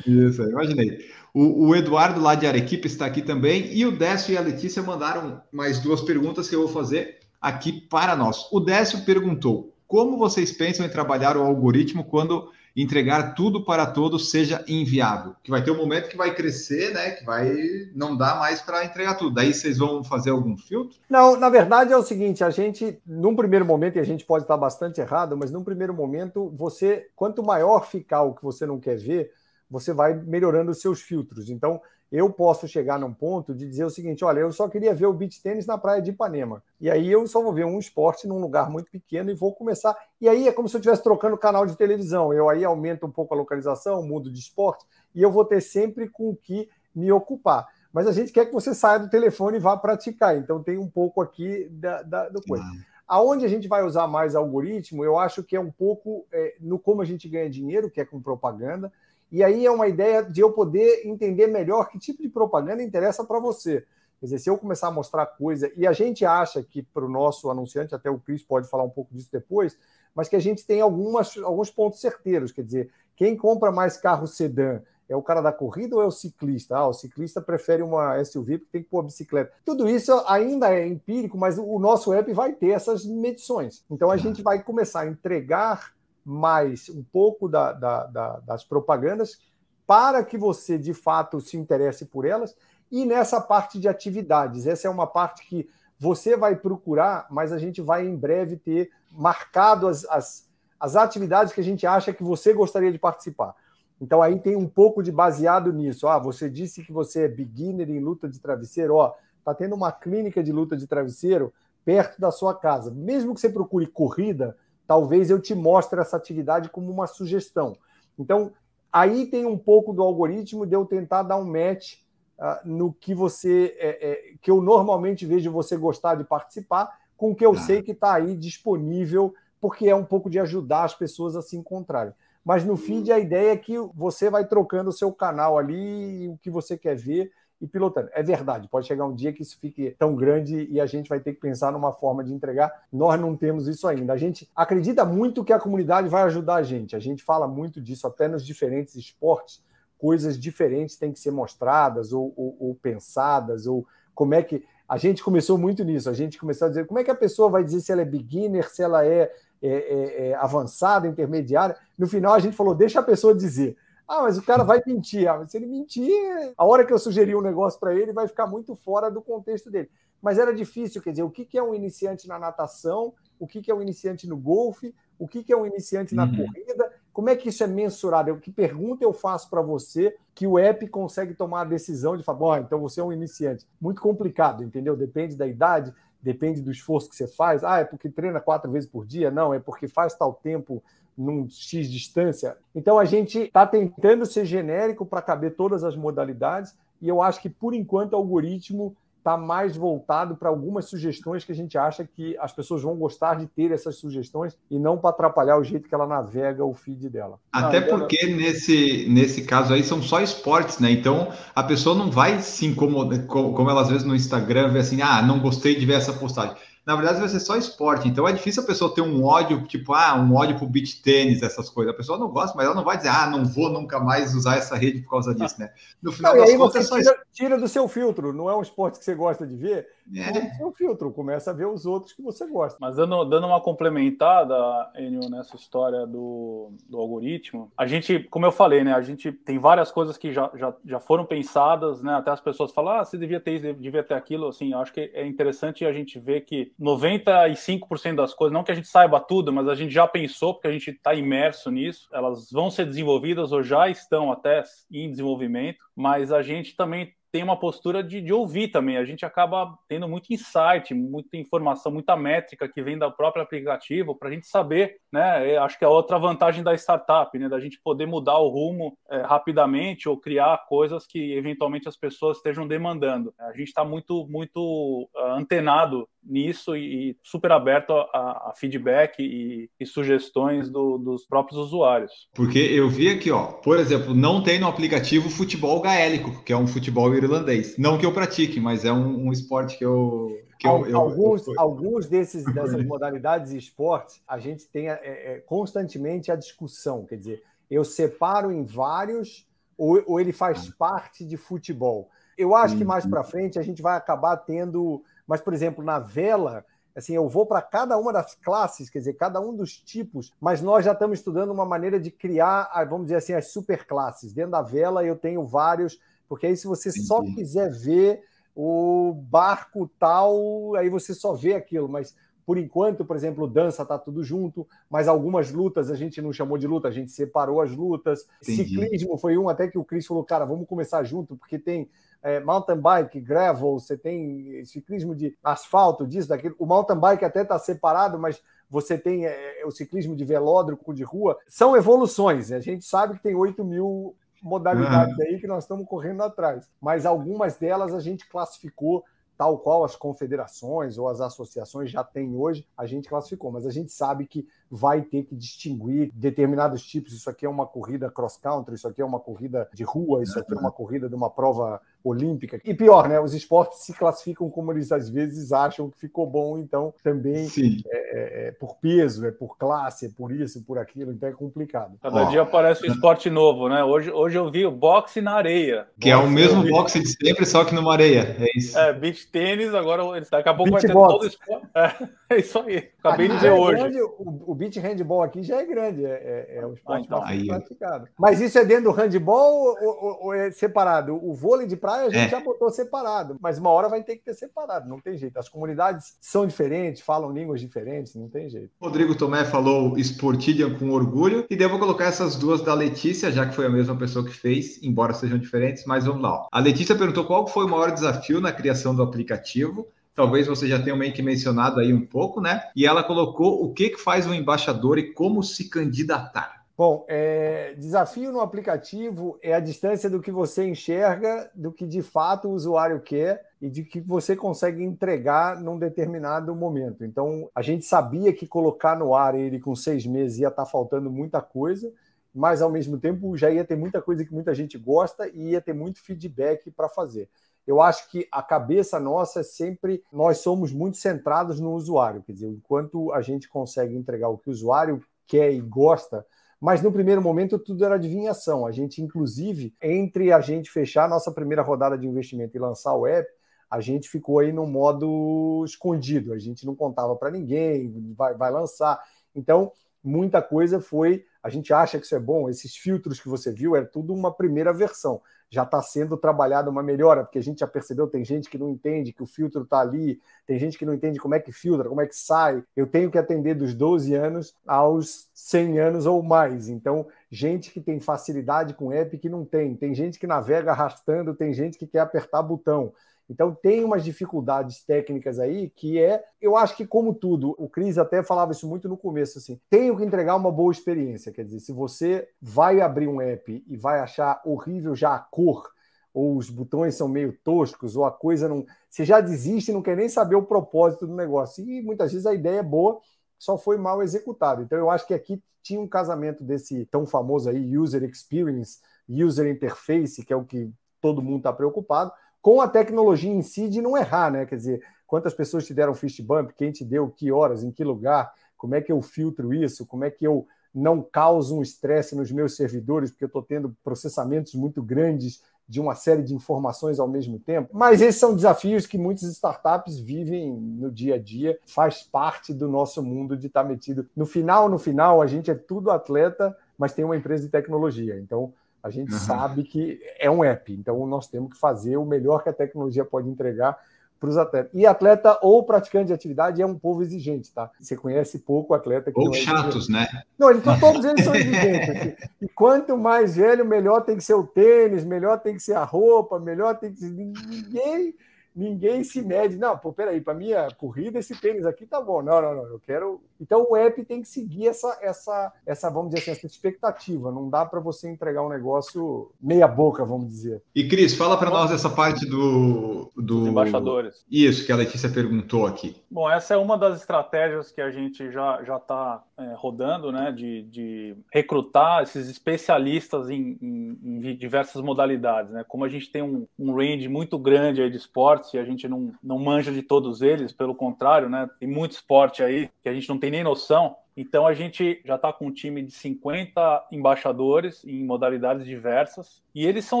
Isso, imaginei. O, o, Eduardo lá de Arequipa está aqui também. E o Décio e a Letícia mandaram mais duas perguntas que eu vou fazer aqui para nós. O Décio perguntou: como vocês pensam em trabalhar o algoritmo quando entregar tudo para todos seja inviável. Que vai ter um momento que vai crescer, né? Que vai não dá mais para entregar tudo. Daí vocês vão fazer algum filtro? Não, na verdade é o seguinte: a gente, num primeiro momento, e a gente pode estar bastante errado, mas num primeiro momento, você, quanto maior ficar o que você não quer ver, você vai melhorando os seus filtros. Então, eu posso chegar num ponto de dizer o seguinte: olha, eu só queria ver o beach tênis na praia de Ipanema. E aí eu só vou ver um esporte num lugar muito pequeno e vou começar. E aí é como se eu estivesse trocando canal de televisão. Eu aí aumento um pouco a localização, mudo de esporte, e eu vou ter sempre com o que me ocupar. Mas a gente quer que você saia do telefone e vá praticar. Então tem um pouco aqui da, da do coisa. Aonde a gente vai usar mais algoritmo, eu acho que é um pouco é, no como a gente ganha dinheiro, que é com propaganda. E aí é uma ideia de eu poder entender melhor que tipo de propaganda interessa para você. Quer dizer, se eu começar a mostrar coisa, e a gente acha que para o nosso anunciante, até o Cris pode falar um pouco disso depois, mas que a gente tem algumas, alguns pontos certeiros. Quer dizer, quem compra mais carro sedã É o cara da corrida ou é o ciclista? Ah, o ciclista prefere uma SUV porque tem que pôr bicicleta. Tudo isso ainda é empírico, mas o nosso app vai ter essas medições. Então a gente vai começar a entregar mais um pouco da, da, da, das propagandas para que você de fato se interesse por elas. E nessa parte de atividades, essa é uma parte que você vai procurar, mas a gente vai em breve ter marcado as, as, as atividades que a gente acha que você gostaria de participar. Então aí tem um pouco de baseado nisso. Ah, você disse que você é beginner em luta de travesseiro, ó, tá tendo uma clínica de luta de travesseiro perto da sua casa. Mesmo que você procure corrida, talvez eu te mostre essa atividade como uma sugestão. Então, aí tem um pouco do algoritmo de eu tentar dar um match uh, no que você é, é, que eu normalmente vejo você gostar de participar, com o que eu ah. sei que está aí disponível, porque é um pouco de ajudar as pessoas a se encontrarem. Mas no feed a ideia é que você vai trocando o seu canal ali, o que você quer ver e pilotando. É verdade, pode chegar um dia que isso fique tão grande e a gente vai ter que pensar numa forma de entregar. Nós não temos isso ainda. A gente acredita muito que a comunidade vai ajudar a gente. A gente fala muito disso até nos diferentes esportes. Coisas diferentes têm que ser mostradas ou, ou, ou pensadas, ou como é que. A gente começou muito nisso. A gente começou a dizer como é que a pessoa vai dizer se ela é beginner, se ela é é, é, é, avançada, intermediária. No final, a gente falou: deixa a pessoa dizer. Ah, mas o cara vai mentir. Ah, se ele mentir, a hora que eu sugeri um negócio para ele, vai ficar muito fora do contexto dele. Mas era difícil, quer dizer, o que é um iniciante na natação, o que é um iniciante no golfe, o que é um iniciante na uhum. corrida, como é que isso é mensurado? Que pergunta eu faço para você que o app consegue tomar a decisão de falar, oh, então você é um iniciante? Muito complicado, entendeu? Depende da idade, depende do esforço que você faz. Ah, é porque treina quatro vezes por dia? Não, é porque faz tal tempo num X distância. Então a gente está tentando ser genérico para caber todas as modalidades, e eu acho que, por enquanto, o algoritmo está mais voltado para algumas sugestões que a gente acha que as pessoas vão gostar de ter essas sugestões e não para atrapalhar o jeito que ela navega o feed dela. Até ah, porque ela... nesse, nesse caso aí são só esportes, né? Então a pessoa não vai se incomodar, como ela às vezes no Instagram vê assim, ah, não gostei de ver essa postagem na verdade vai ser só esporte. Então é difícil a pessoa ter um ódio, tipo, ah, um ódio pro beach tênis, essas coisas. A pessoa não gosta, mas ela não vai dizer, ah, não vou nunca mais usar essa rede por causa disso, né? No final não, das contas, você é tira, tira, do seu filtro, não é um esporte que você gosta de ver, é. tira do seu filtro, começa a ver os outros que você gosta. Mas dando, dando uma complementada, Enio, nessa história do, do algoritmo, a gente, como eu falei, né, a gente tem várias coisas que já, já, já foram pensadas, né? Até as pessoas falam, ah, você devia ter isso, devia ter aquilo, assim, acho que é interessante a gente ver que 95% das coisas, não que a gente saiba tudo, mas a gente já pensou, porque a gente está imerso nisso, elas vão ser desenvolvidas ou já estão até em desenvolvimento, mas a gente também tem uma postura de, de, ouvir também. A gente acaba tendo muito insight, muita informação, muita métrica que vem do próprio aplicativo para a gente saber, né? Acho que é outra vantagem da startup, né? Da gente poder mudar o rumo é, rapidamente ou criar coisas que eventualmente as pessoas estejam demandando. A gente está muito, muito uh, antenado nisso e, super aberto a, a feedback e, e sugestões do, dos próprios usuários. Porque eu vi aqui, ó, por exemplo, não tem no aplicativo futebol gaélico, que é um futebol irlandês. Não que eu pratique, mas é um, um esporte que eu, que eu, eu, alguns, eu... alguns desses dessas modalidades de esporte, a gente tem é, é, constantemente a discussão. Quer dizer, eu separo em vários, ou, ou ele faz ah. parte de futebol. Eu acho que mais para frente a gente vai acabar tendo mas, por exemplo, na vela, assim, eu vou para cada uma das classes, quer dizer, cada um dos tipos, mas nós já estamos estudando uma maneira de criar, vamos dizer assim, as superclasses. Dentro da vela eu tenho vários, porque aí se você Entendi. só quiser ver o barco tal, aí você só vê aquilo, mas por enquanto, por exemplo, dança tá tudo junto, mas algumas lutas a gente não chamou de luta, a gente separou as lutas. Entendi. Ciclismo foi um até que o Cris falou, cara, vamos começar junto, porque tem é, mountain bike, gravel, você tem ciclismo de asfalto, disso, daquilo. O mountain bike até está separado, mas você tem é, é, o ciclismo de velódromo, de rua. São evoluções. A gente sabe que tem 8 mil modalidades uhum. aí que nós estamos correndo atrás. Mas algumas delas a gente classificou tal qual as confederações ou as associações já têm hoje, a gente classificou, mas a gente sabe que vai ter que distinguir determinados tipos. Isso aqui é uma corrida cross-country, isso aqui é uma corrida de rua, isso aqui é uma corrida de uma prova olímpica. E pior, né? Os esportes se classificam como eles às vezes acham que ficou bom, então também é, é, por peso, é por classe, é por isso, por aquilo, então é complicado. Cada oh. dia aparece um esporte novo, né? Hoje, hoje eu vi o boxe na areia. Que boxe, é o mesmo boxe de sempre, só que numa areia. É isso. É, beach tênis, agora daqui a pouco beach vai ter box. todo esporte. É, é, isso aí. Acabei aqui de ver é hoje. Grande, o, o beach handball aqui já é grande, é, é, é o esporte ah, então, mais praticado. Mas isso é dentro do handball ou, ou, ou, é separado? O vôlei de praia a gente é. já botou separado, mas uma hora vai ter que ter separado, não tem jeito. As comunidades são diferentes, falam línguas diferentes, não tem jeito. Rodrigo Tomé falou Sportidian com orgulho, e devo colocar essas duas da Letícia, já que foi a mesma pessoa que fez, embora sejam diferentes, mas vamos lá. A Letícia perguntou qual foi o maior desafio na criação do aplicativo talvez você já tenha meio que mencionado aí um pouco, né? E ela colocou o que, que faz um embaixador e como se candidatar. Bom, é, desafio no aplicativo é a distância do que você enxerga, do que de fato o usuário quer e de que você consegue entregar num determinado momento. Então, a gente sabia que colocar no ar ele com seis meses ia estar faltando muita coisa, mas ao mesmo tempo já ia ter muita coisa que muita gente gosta e ia ter muito feedback para fazer eu acho que a cabeça nossa é sempre nós somos muito centrados no usuário, quer dizer, enquanto a gente consegue entregar o que o usuário quer e gosta, mas no primeiro momento tudo era adivinhação. A gente, inclusive, entre a gente fechar a nossa primeira rodada de investimento e lançar o app, a gente ficou aí no modo escondido, a gente não contava para ninguém, vai, vai lançar. Então, muita coisa foi. A gente acha que isso é bom, esses filtros que você viu, é tudo uma primeira versão já está sendo trabalhada uma melhora, porque a gente já percebeu, tem gente que não entende que o filtro está ali, tem gente que não entende como é que filtra, como é que sai. Eu tenho que atender dos 12 anos aos 100 anos ou mais. Então, gente que tem facilidade com app que não tem, tem gente que navega arrastando, tem gente que quer apertar botão. Então tem umas dificuldades técnicas aí que é, eu acho que como tudo, o Cris até falava isso muito no começo assim, tenho que entregar uma boa experiência, quer dizer, se você vai abrir um app e vai achar horrível já a cor, ou os botões são meio toscos, ou a coisa não, você já desiste não quer nem saber o propósito do negócio. E muitas vezes a ideia é boa, só foi mal executada. Então eu acho que aqui tinha um casamento desse tão famoso aí user experience, user interface, que é o que todo mundo está preocupado, com a tecnologia em si de não errar, né? Quer dizer, quantas pessoas te deram fist bump, quem te deu, que horas, em que lugar, como é que eu filtro isso, como é que eu não causo um estresse nos meus servidores, porque eu estou tendo processamentos muito grandes de uma série de informações ao mesmo tempo. Mas esses são desafios que muitas startups vivem no dia a dia, faz parte do nosso mundo de estar metido. No final, no final, a gente é tudo atleta, mas tem uma empresa de tecnologia. Então, a gente uhum. sabe que é um app, então nós temos que fazer o melhor que a tecnologia pode entregar para os atletas. E atleta ou praticante de atividade é um povo exigente, tá? Você conhece pouco atleta que ou é chatos, né? Não, eles, todos eles são exigentes. E quanto mais velho, melhor tem que ser o tênis, melhor tem que ser a roupa, melhor tem que ser ninguém ninguém se mede. Não, pô, peraí, para minha corrida, esse tênis aqui tá bom. Não, não, não, eu quero. Então o app tem que seguir essa, essa, essa vamos dizer assim, essa expectativa. Não dá para você entregar um negócio meia boca, vamos dizer. E Cris, fala para nós essa parte do, do. embaixadores. Isso que a Letícia perguntou aqui. Bom, essa é uma das estratégias que a gente já já está é, rodando, né, de, de recrutar esses especialistas em, em, em, diversas modalidades, né? Como a gente tem um, um range muito grande aí de esporte esportes e a gente não, não manja de todos eles, pelo contrário, né? Tem muito esporte aí que a gente não tem nem noção. Então a gente já está com um time de 50 embaixadores em modalidades diversas e eles são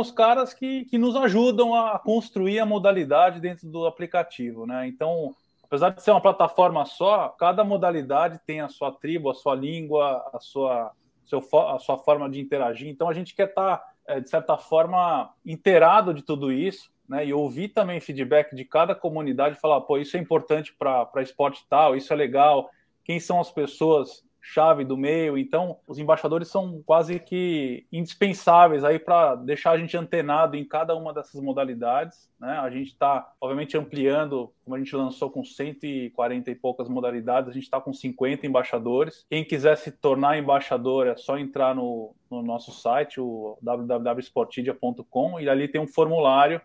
os caras que, que nos ajudam a construir a modalidade dentro do aplicativo, né? Então, apesar de ser uma plataforma só, cada modalidade tem a sua tribo, a sua língua, a sua, a sua forma de interagir. Então a gente quer estar, tá, é, de certa forma, inteirado de tudo isso né, e ouvir também feedback de cada comunidade, falar, pô, isso é importante para esporte tal, isso é legal, quem são as pessoas chave do meio. Então, os embaixadores são quase que indispensáveis aí para deixar a gente antenado em cada uma dessas modalidades. Né? A gente está, obviamente, ampliando, como a gente lançou com 140 e poucas modalidades, a gente está com 50 embaixadores. Quem quiser se tornar embaixador é só entrar no, no nosso site, o www.sportidia.com, e ali tem um formulário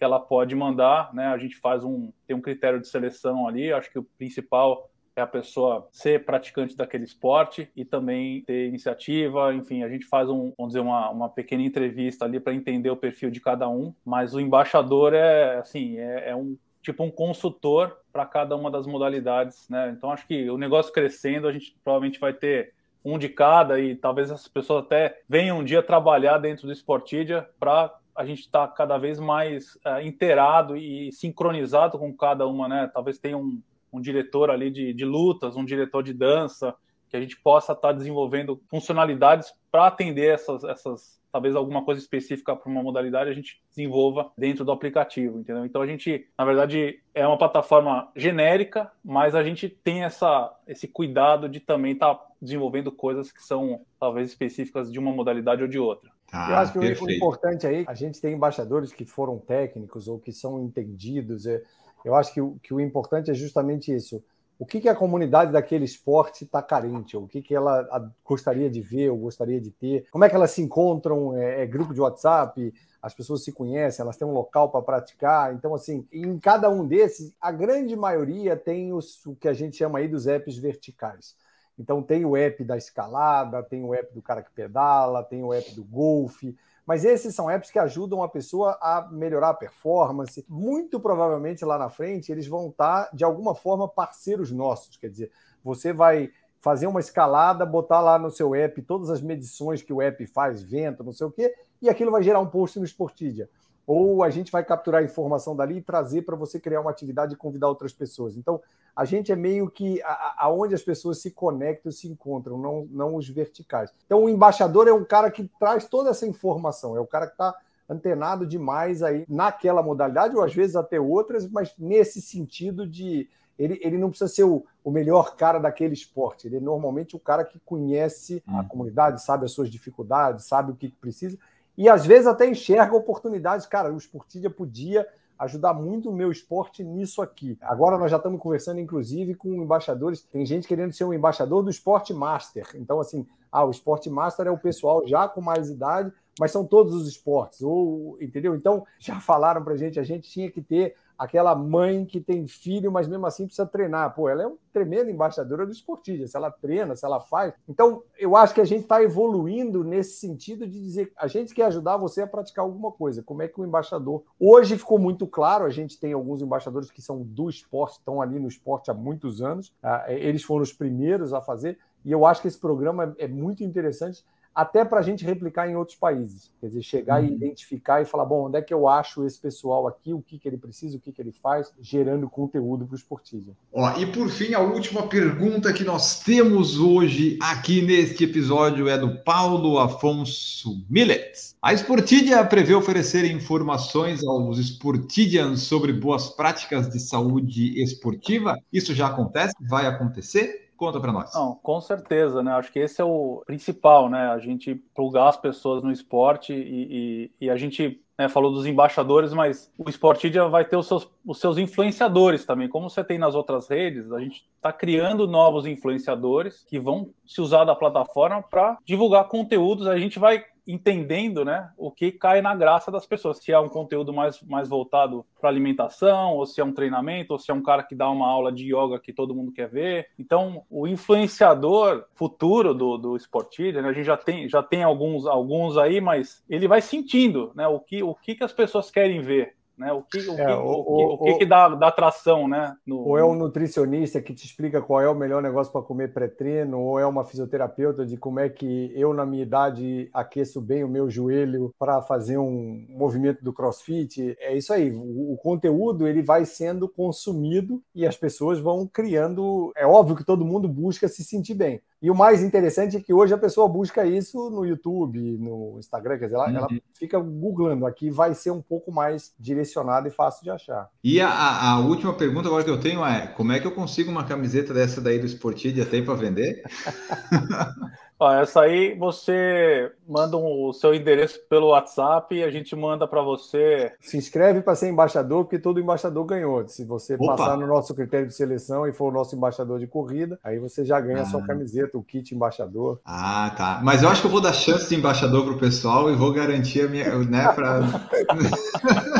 que ela pode mandar, né? A gente faz um tem um critério de seleção ali, acho que o principal é a pessoa ser praticante daquele esporte e também ter iniciativa. Enfim, a gente faz um, vamos dizer, uma, uma pequena entrevista ali para entender o perfil de cada um. Mas o embaixador é assim, é, é um tipo um consultor para cada uma das modalidades, né? Então acho que o negócio crescendo, a gente provavelmente vai ter um de cada e talvez as pessoas até venham um dia trabalhar dentro do Sportidia para a gente estar tá cada vez mais uh, inteirado e sincronizado com cada uma, né? Talvez tenha um, um diretor ali de, de lutas, um diretor de dança, que a gente possa estar tá desenvolvendo funcionalidades para atender essas, essas talvez alguma coisa específica para uma modalidade a gente desenvolva dentro do aplicativo, entendeu? Então a gente, na verdade, é uma plataforma genérica, mas a gente tem essa, esse cuidado de também estar tá desenvolvendo coisas que são talvez específicas de uma modalidade ou de outra. Ah, Eu acho que perfeito. o importante aí, a gente tem embaixadores que foram técnicos ou que são entendidos. É, eu acho que o, que o importante é justamente isso o que, que a comunidade daquele esporte está carente, ou o que, que ela gostaria de ver, ou gostaria de ter, como é que elas se encontram, é, é grupo de WhatsApp, as pessoas se conhecem, elas têm um local para praticar. Então, assim, em cada um desses, a grande maioria tem os, o que a gente chama aí dos apps verticais. Então, tem o app da escalada, tem o app do cara que pedala, tem o app do golfe, mas esses são apps que ajudam a pessoa a melhorar a performance. Muito provavelmente lá na frente eles vão estar, de alguma forma, parceiros nossos. Quer dizer, você vai fazer uma escalada, botar lá no seu app todas as medições que o app faz, vento, não sei o quê, e aquilo vai gerar um post no Sportidia ou a gente vai capturar a informação dali e trazer para você criar uma atividade e convidar outras pessoas. Então, a gente é meio que aonde as pessoas se conectam, se encontram, não, não os verticais. Então, o embaixador é um cara que traz toda essa informação, é o cara que está antenado demais aí naquela modalidade, ou às vezes até outras, mas nesse sentido de ele, ele não precisa ser o, o melhor cara daquele esporte, ele é normalmente o cara que conhece a hum. comunidade, sabe as suas dificuldades, sabe o que precisa e às vezes até enxerga oportunidades. Cara, o Sportidia podia ajudar muito o meu esporte nisso aqui. Agora nós já estamos conversando, inclusive, com embaixadores. Tem gente querendo ser um embaixador do Sport Master. Então, assim, ah, o Sport Master é o pessoal já com mais idade, mas são todos os esportes, ou entendeu? Então, já falaram para gente, a gente tinha que ter aquela mãe que tem filho, mas mesmo assim precisa treinar. Pô, ela é uma tremenda embaixadora do esportista, se ela treina, se ela faz. Então, eu acho que a gente está evoluindo nesse sentido de dizer a gente quer ajudar você a praticar alguma coisa. Como é que o embaixador. Hoje ficou muito claro, a gente tem alguns embaixadores que são do esporte, estão ali no esporte há muitos anos, ah, eles foram os primeiros a fazer, e eu acho que esse programa é muito interessante até para a gente replicar em outros países. Quer dizer, chegar uhum. e identificar e falar, bom, onde é que eu acho esse pessoal aqui, o que, que ele precisa, o que, que ele faz, gerando conteúdo para o esportivo. Ó, e por fim, a última pergunta que nós temos hoje aqui neste episódio é do Paulo Afonso Millet. A Sportidia prevê oferecer informações aos Sportidians sobre boas práticas de saúde esportiva? Isso já acontece? Vai acontecer? Conta para nós. Não, com certeza, né? Acho que esse é o principal, né? A gente plugar as pessoas no esporte e, e, e a gente né, falou dos embaixadores, mas o Sportidia vai ter os seus, os seus influenciadores também. Como você tem nas outras redes, a gente está criando novos influenciadores que vão se usar da plataforma para divulgar conteúdos. A gente vai entendendo né, o que cai na graça das pessoas. Se é um conteúdo mais, mais voltado para alimentação, ou se é um treinamento, ou se é um cara que dá uma aula de yoga que todo mundo quer ver. Então, o influenciador futuro do, do Sportilha, né, a gente já tem, já tem alguns, alguns aí, mas ele vai sentindo né, o, que, o que, que as pessoas querem ver. Né? O que, o é, que, o, o, o, que, que dá, dá atração, né? No... Ou é um nutricionista que te explica qual é o melhor negócio para comer pré-treino, ou é uma fisioterapeuta de como é que eu, na minha idade, aqueço bem o meu joelho para fazer um movimento do crossfit. É isso aí. O, o conteúdo ele vai sendo consumido e as pessoas vão criando. É óbvio que todo mundo busca se sentir bem. E o mais interessante é que hoje a pessoa busca isso no YouTube, no Instagram, quer dizer, ela, uhum. ela fica googlando. Aqui vai ser um pouco mais direcionado e fácil de achar. E a, a, última pergunta agora que eu tenho é: como é que eu consigo uma camiseta dessa daí do Sportidia até para vender? Ó, essa aí você manda um, o seu endereço pelo WhatsApp e a gente manda para você. Se inscreve para ser embaixador, porque todo embaixador ganhou. Se você Opa. passar no nosso critério de seleção e for o nosso embaixador de corrida, aí você já ganha ah. a sua ah. camiseta, o kit embaixador. Ah, tá. Mas eu acho que eu vou dar chance de embaixador pro pessoal e vou garantir a minha, né, para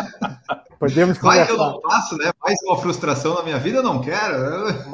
Podemos Vai que eu não faço, né? Mais uma frustração na minha vida, eu não quero.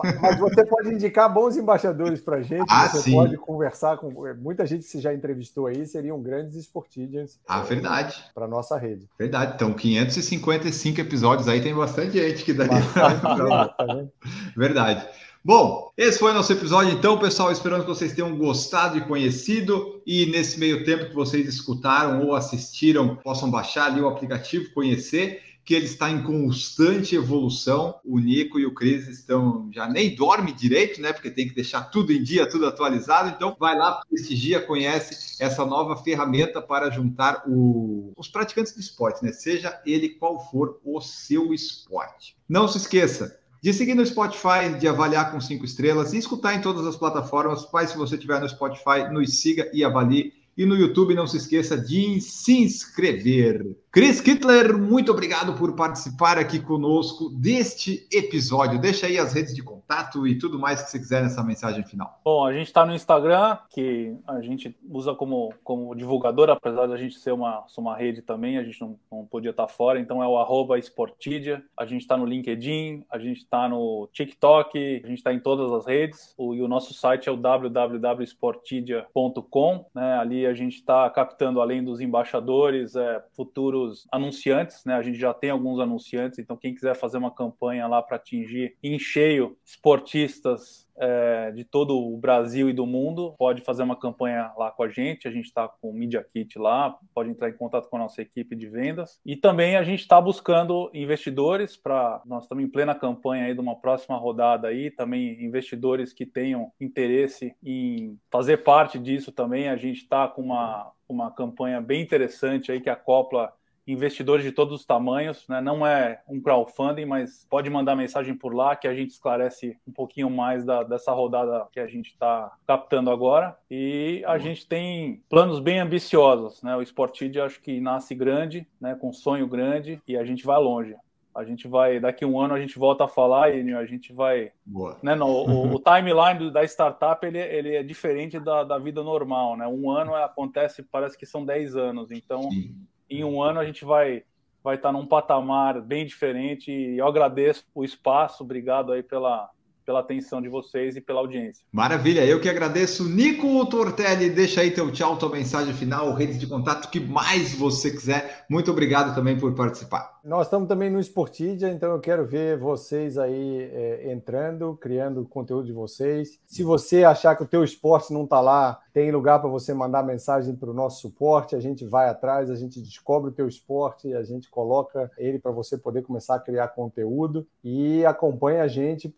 Mas- Mas você pode indicar bons embaixadores para gente. Ah, você sim. pode conversar com muita gente que você já entrevistou aí, seriam grandes esportidians Ah, verdade. para nossa rede. Verdade. Então, 555 episódios aí, tem bastante gente que daria. Tá? Verdade. Bom, esse foi o nosso episódio, então, pessoal. Esperando que vocês tenham gostado e conhecido. E nesse meio tempo que vocês escutaram ou assistiram, possam baixar ali o aplicativo, conhecer, que ele está em constante evolução. O Nico e o Cris estão já nem dorme direito, né? Porque tem que deixar tudo em dia, tudo atualizado. Então, vai lá, prestigia, conhece essa nova ferramenta para juntar o- os praticantes de esporte, né? Seja ele qual for o seu esporte. Não se esqueça de seguir no Spotify, de avaliar com cinco estrelas e escutar em todas as plataformas. Mas se você estiver no Spotify, nos siga e avalie. E no YouTube, não se esqueça de se inscrever. Chris Kittler, muito obrigado por participar aqui conosco deste episódio. Deixa aí as redes de contato e tudo mais que você quiser nessa mensagem final. Bom, a gente está no Instagram, que a gente usa como, como divulgador, apesar da gente ser uma, uma rede também, a gente não, não podia estar fora, então é o arroba Sportidia. A gente está no LinkedIn, a gente está no TikTok, a gente está em todas as redes. O, e o nosso site é o www.sportidia.com. Né? Ali a gente está captando, além dos embaixadores, é, futuros anunciantes, né? A gente já tem alguns anunciantes, então quem quiser fazer uma campanha lá para atingir em cheio esportistas é, de todo o Brasil e do mundo, pode fazer uma campanha lá com a gente. A gente está com o Media Kit lá, pode entrar em contato com a nossa equipe de vendas. E também a gente está buscando investidores para. Nós estamos em plena campanha aí de uma próxima rodada aí, também investidores que tenham interesse em fazer parte disso também. A gente está com uma, uma campanha bem interessante aí que acopla investidores de todos os tamanhos, né? Não é um crowdfunding, mas pode mandar mensagem por lá que a gente esclarece um pouquinho mais da, dessa rodada que a gente está captando agora. E a gente tem planos bem ambiciosos, né? O Sportid acho que nasce grande, né? Com sonho grande e a gente vai longe. A gente vai, daqui a um ano a gente volta a falar e a gente vai Boa. né, no, o, o, timeline da startup ele, ele é diferente da, da, vida normal, né? Um ano acontece, parece que são 10 anos, então Sim. Em um ano a gente vai vai estar num patamar bem diferente e eu agradeço o espaço, obrigado aí pela pela atenção de vocês e pela audiência. Maravilha, eu que agradeço. Nico Tortelli, deixa aí teu tchau, tua mensagem final, redes de contato, o que mais você quiser. Muito obrigado também por participar. Nós estamos também no Sportidia, então eu quero ver vocês aí é, entrando, criando conteúdo de vocês. Se você achar que o teu esporte não está lá, tem lugar para você mandar mensagem para o nosso suporte, a gente vai atrás, a gente descobre o teu esporte, a gente coloca ele para você poder começar a criar conteúdo e acompanha a gente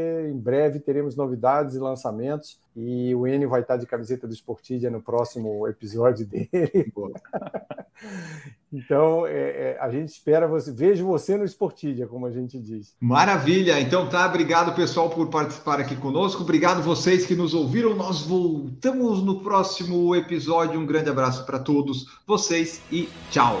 porque em breve teremos novidades e lançamentos e o Enio vai estar de camiseta do Sportidia no próximo episódio dele. Então, é, é, a gente espera você. Vejo você no Sportidia, como a gente diz. Maravilha. Então tá, obrigado pessoal por participar aqui conosco. Obrigado vocês que nos ouviram. Nós voltamos no próximo episódio. Um grande abraço para todos vocês e tchau.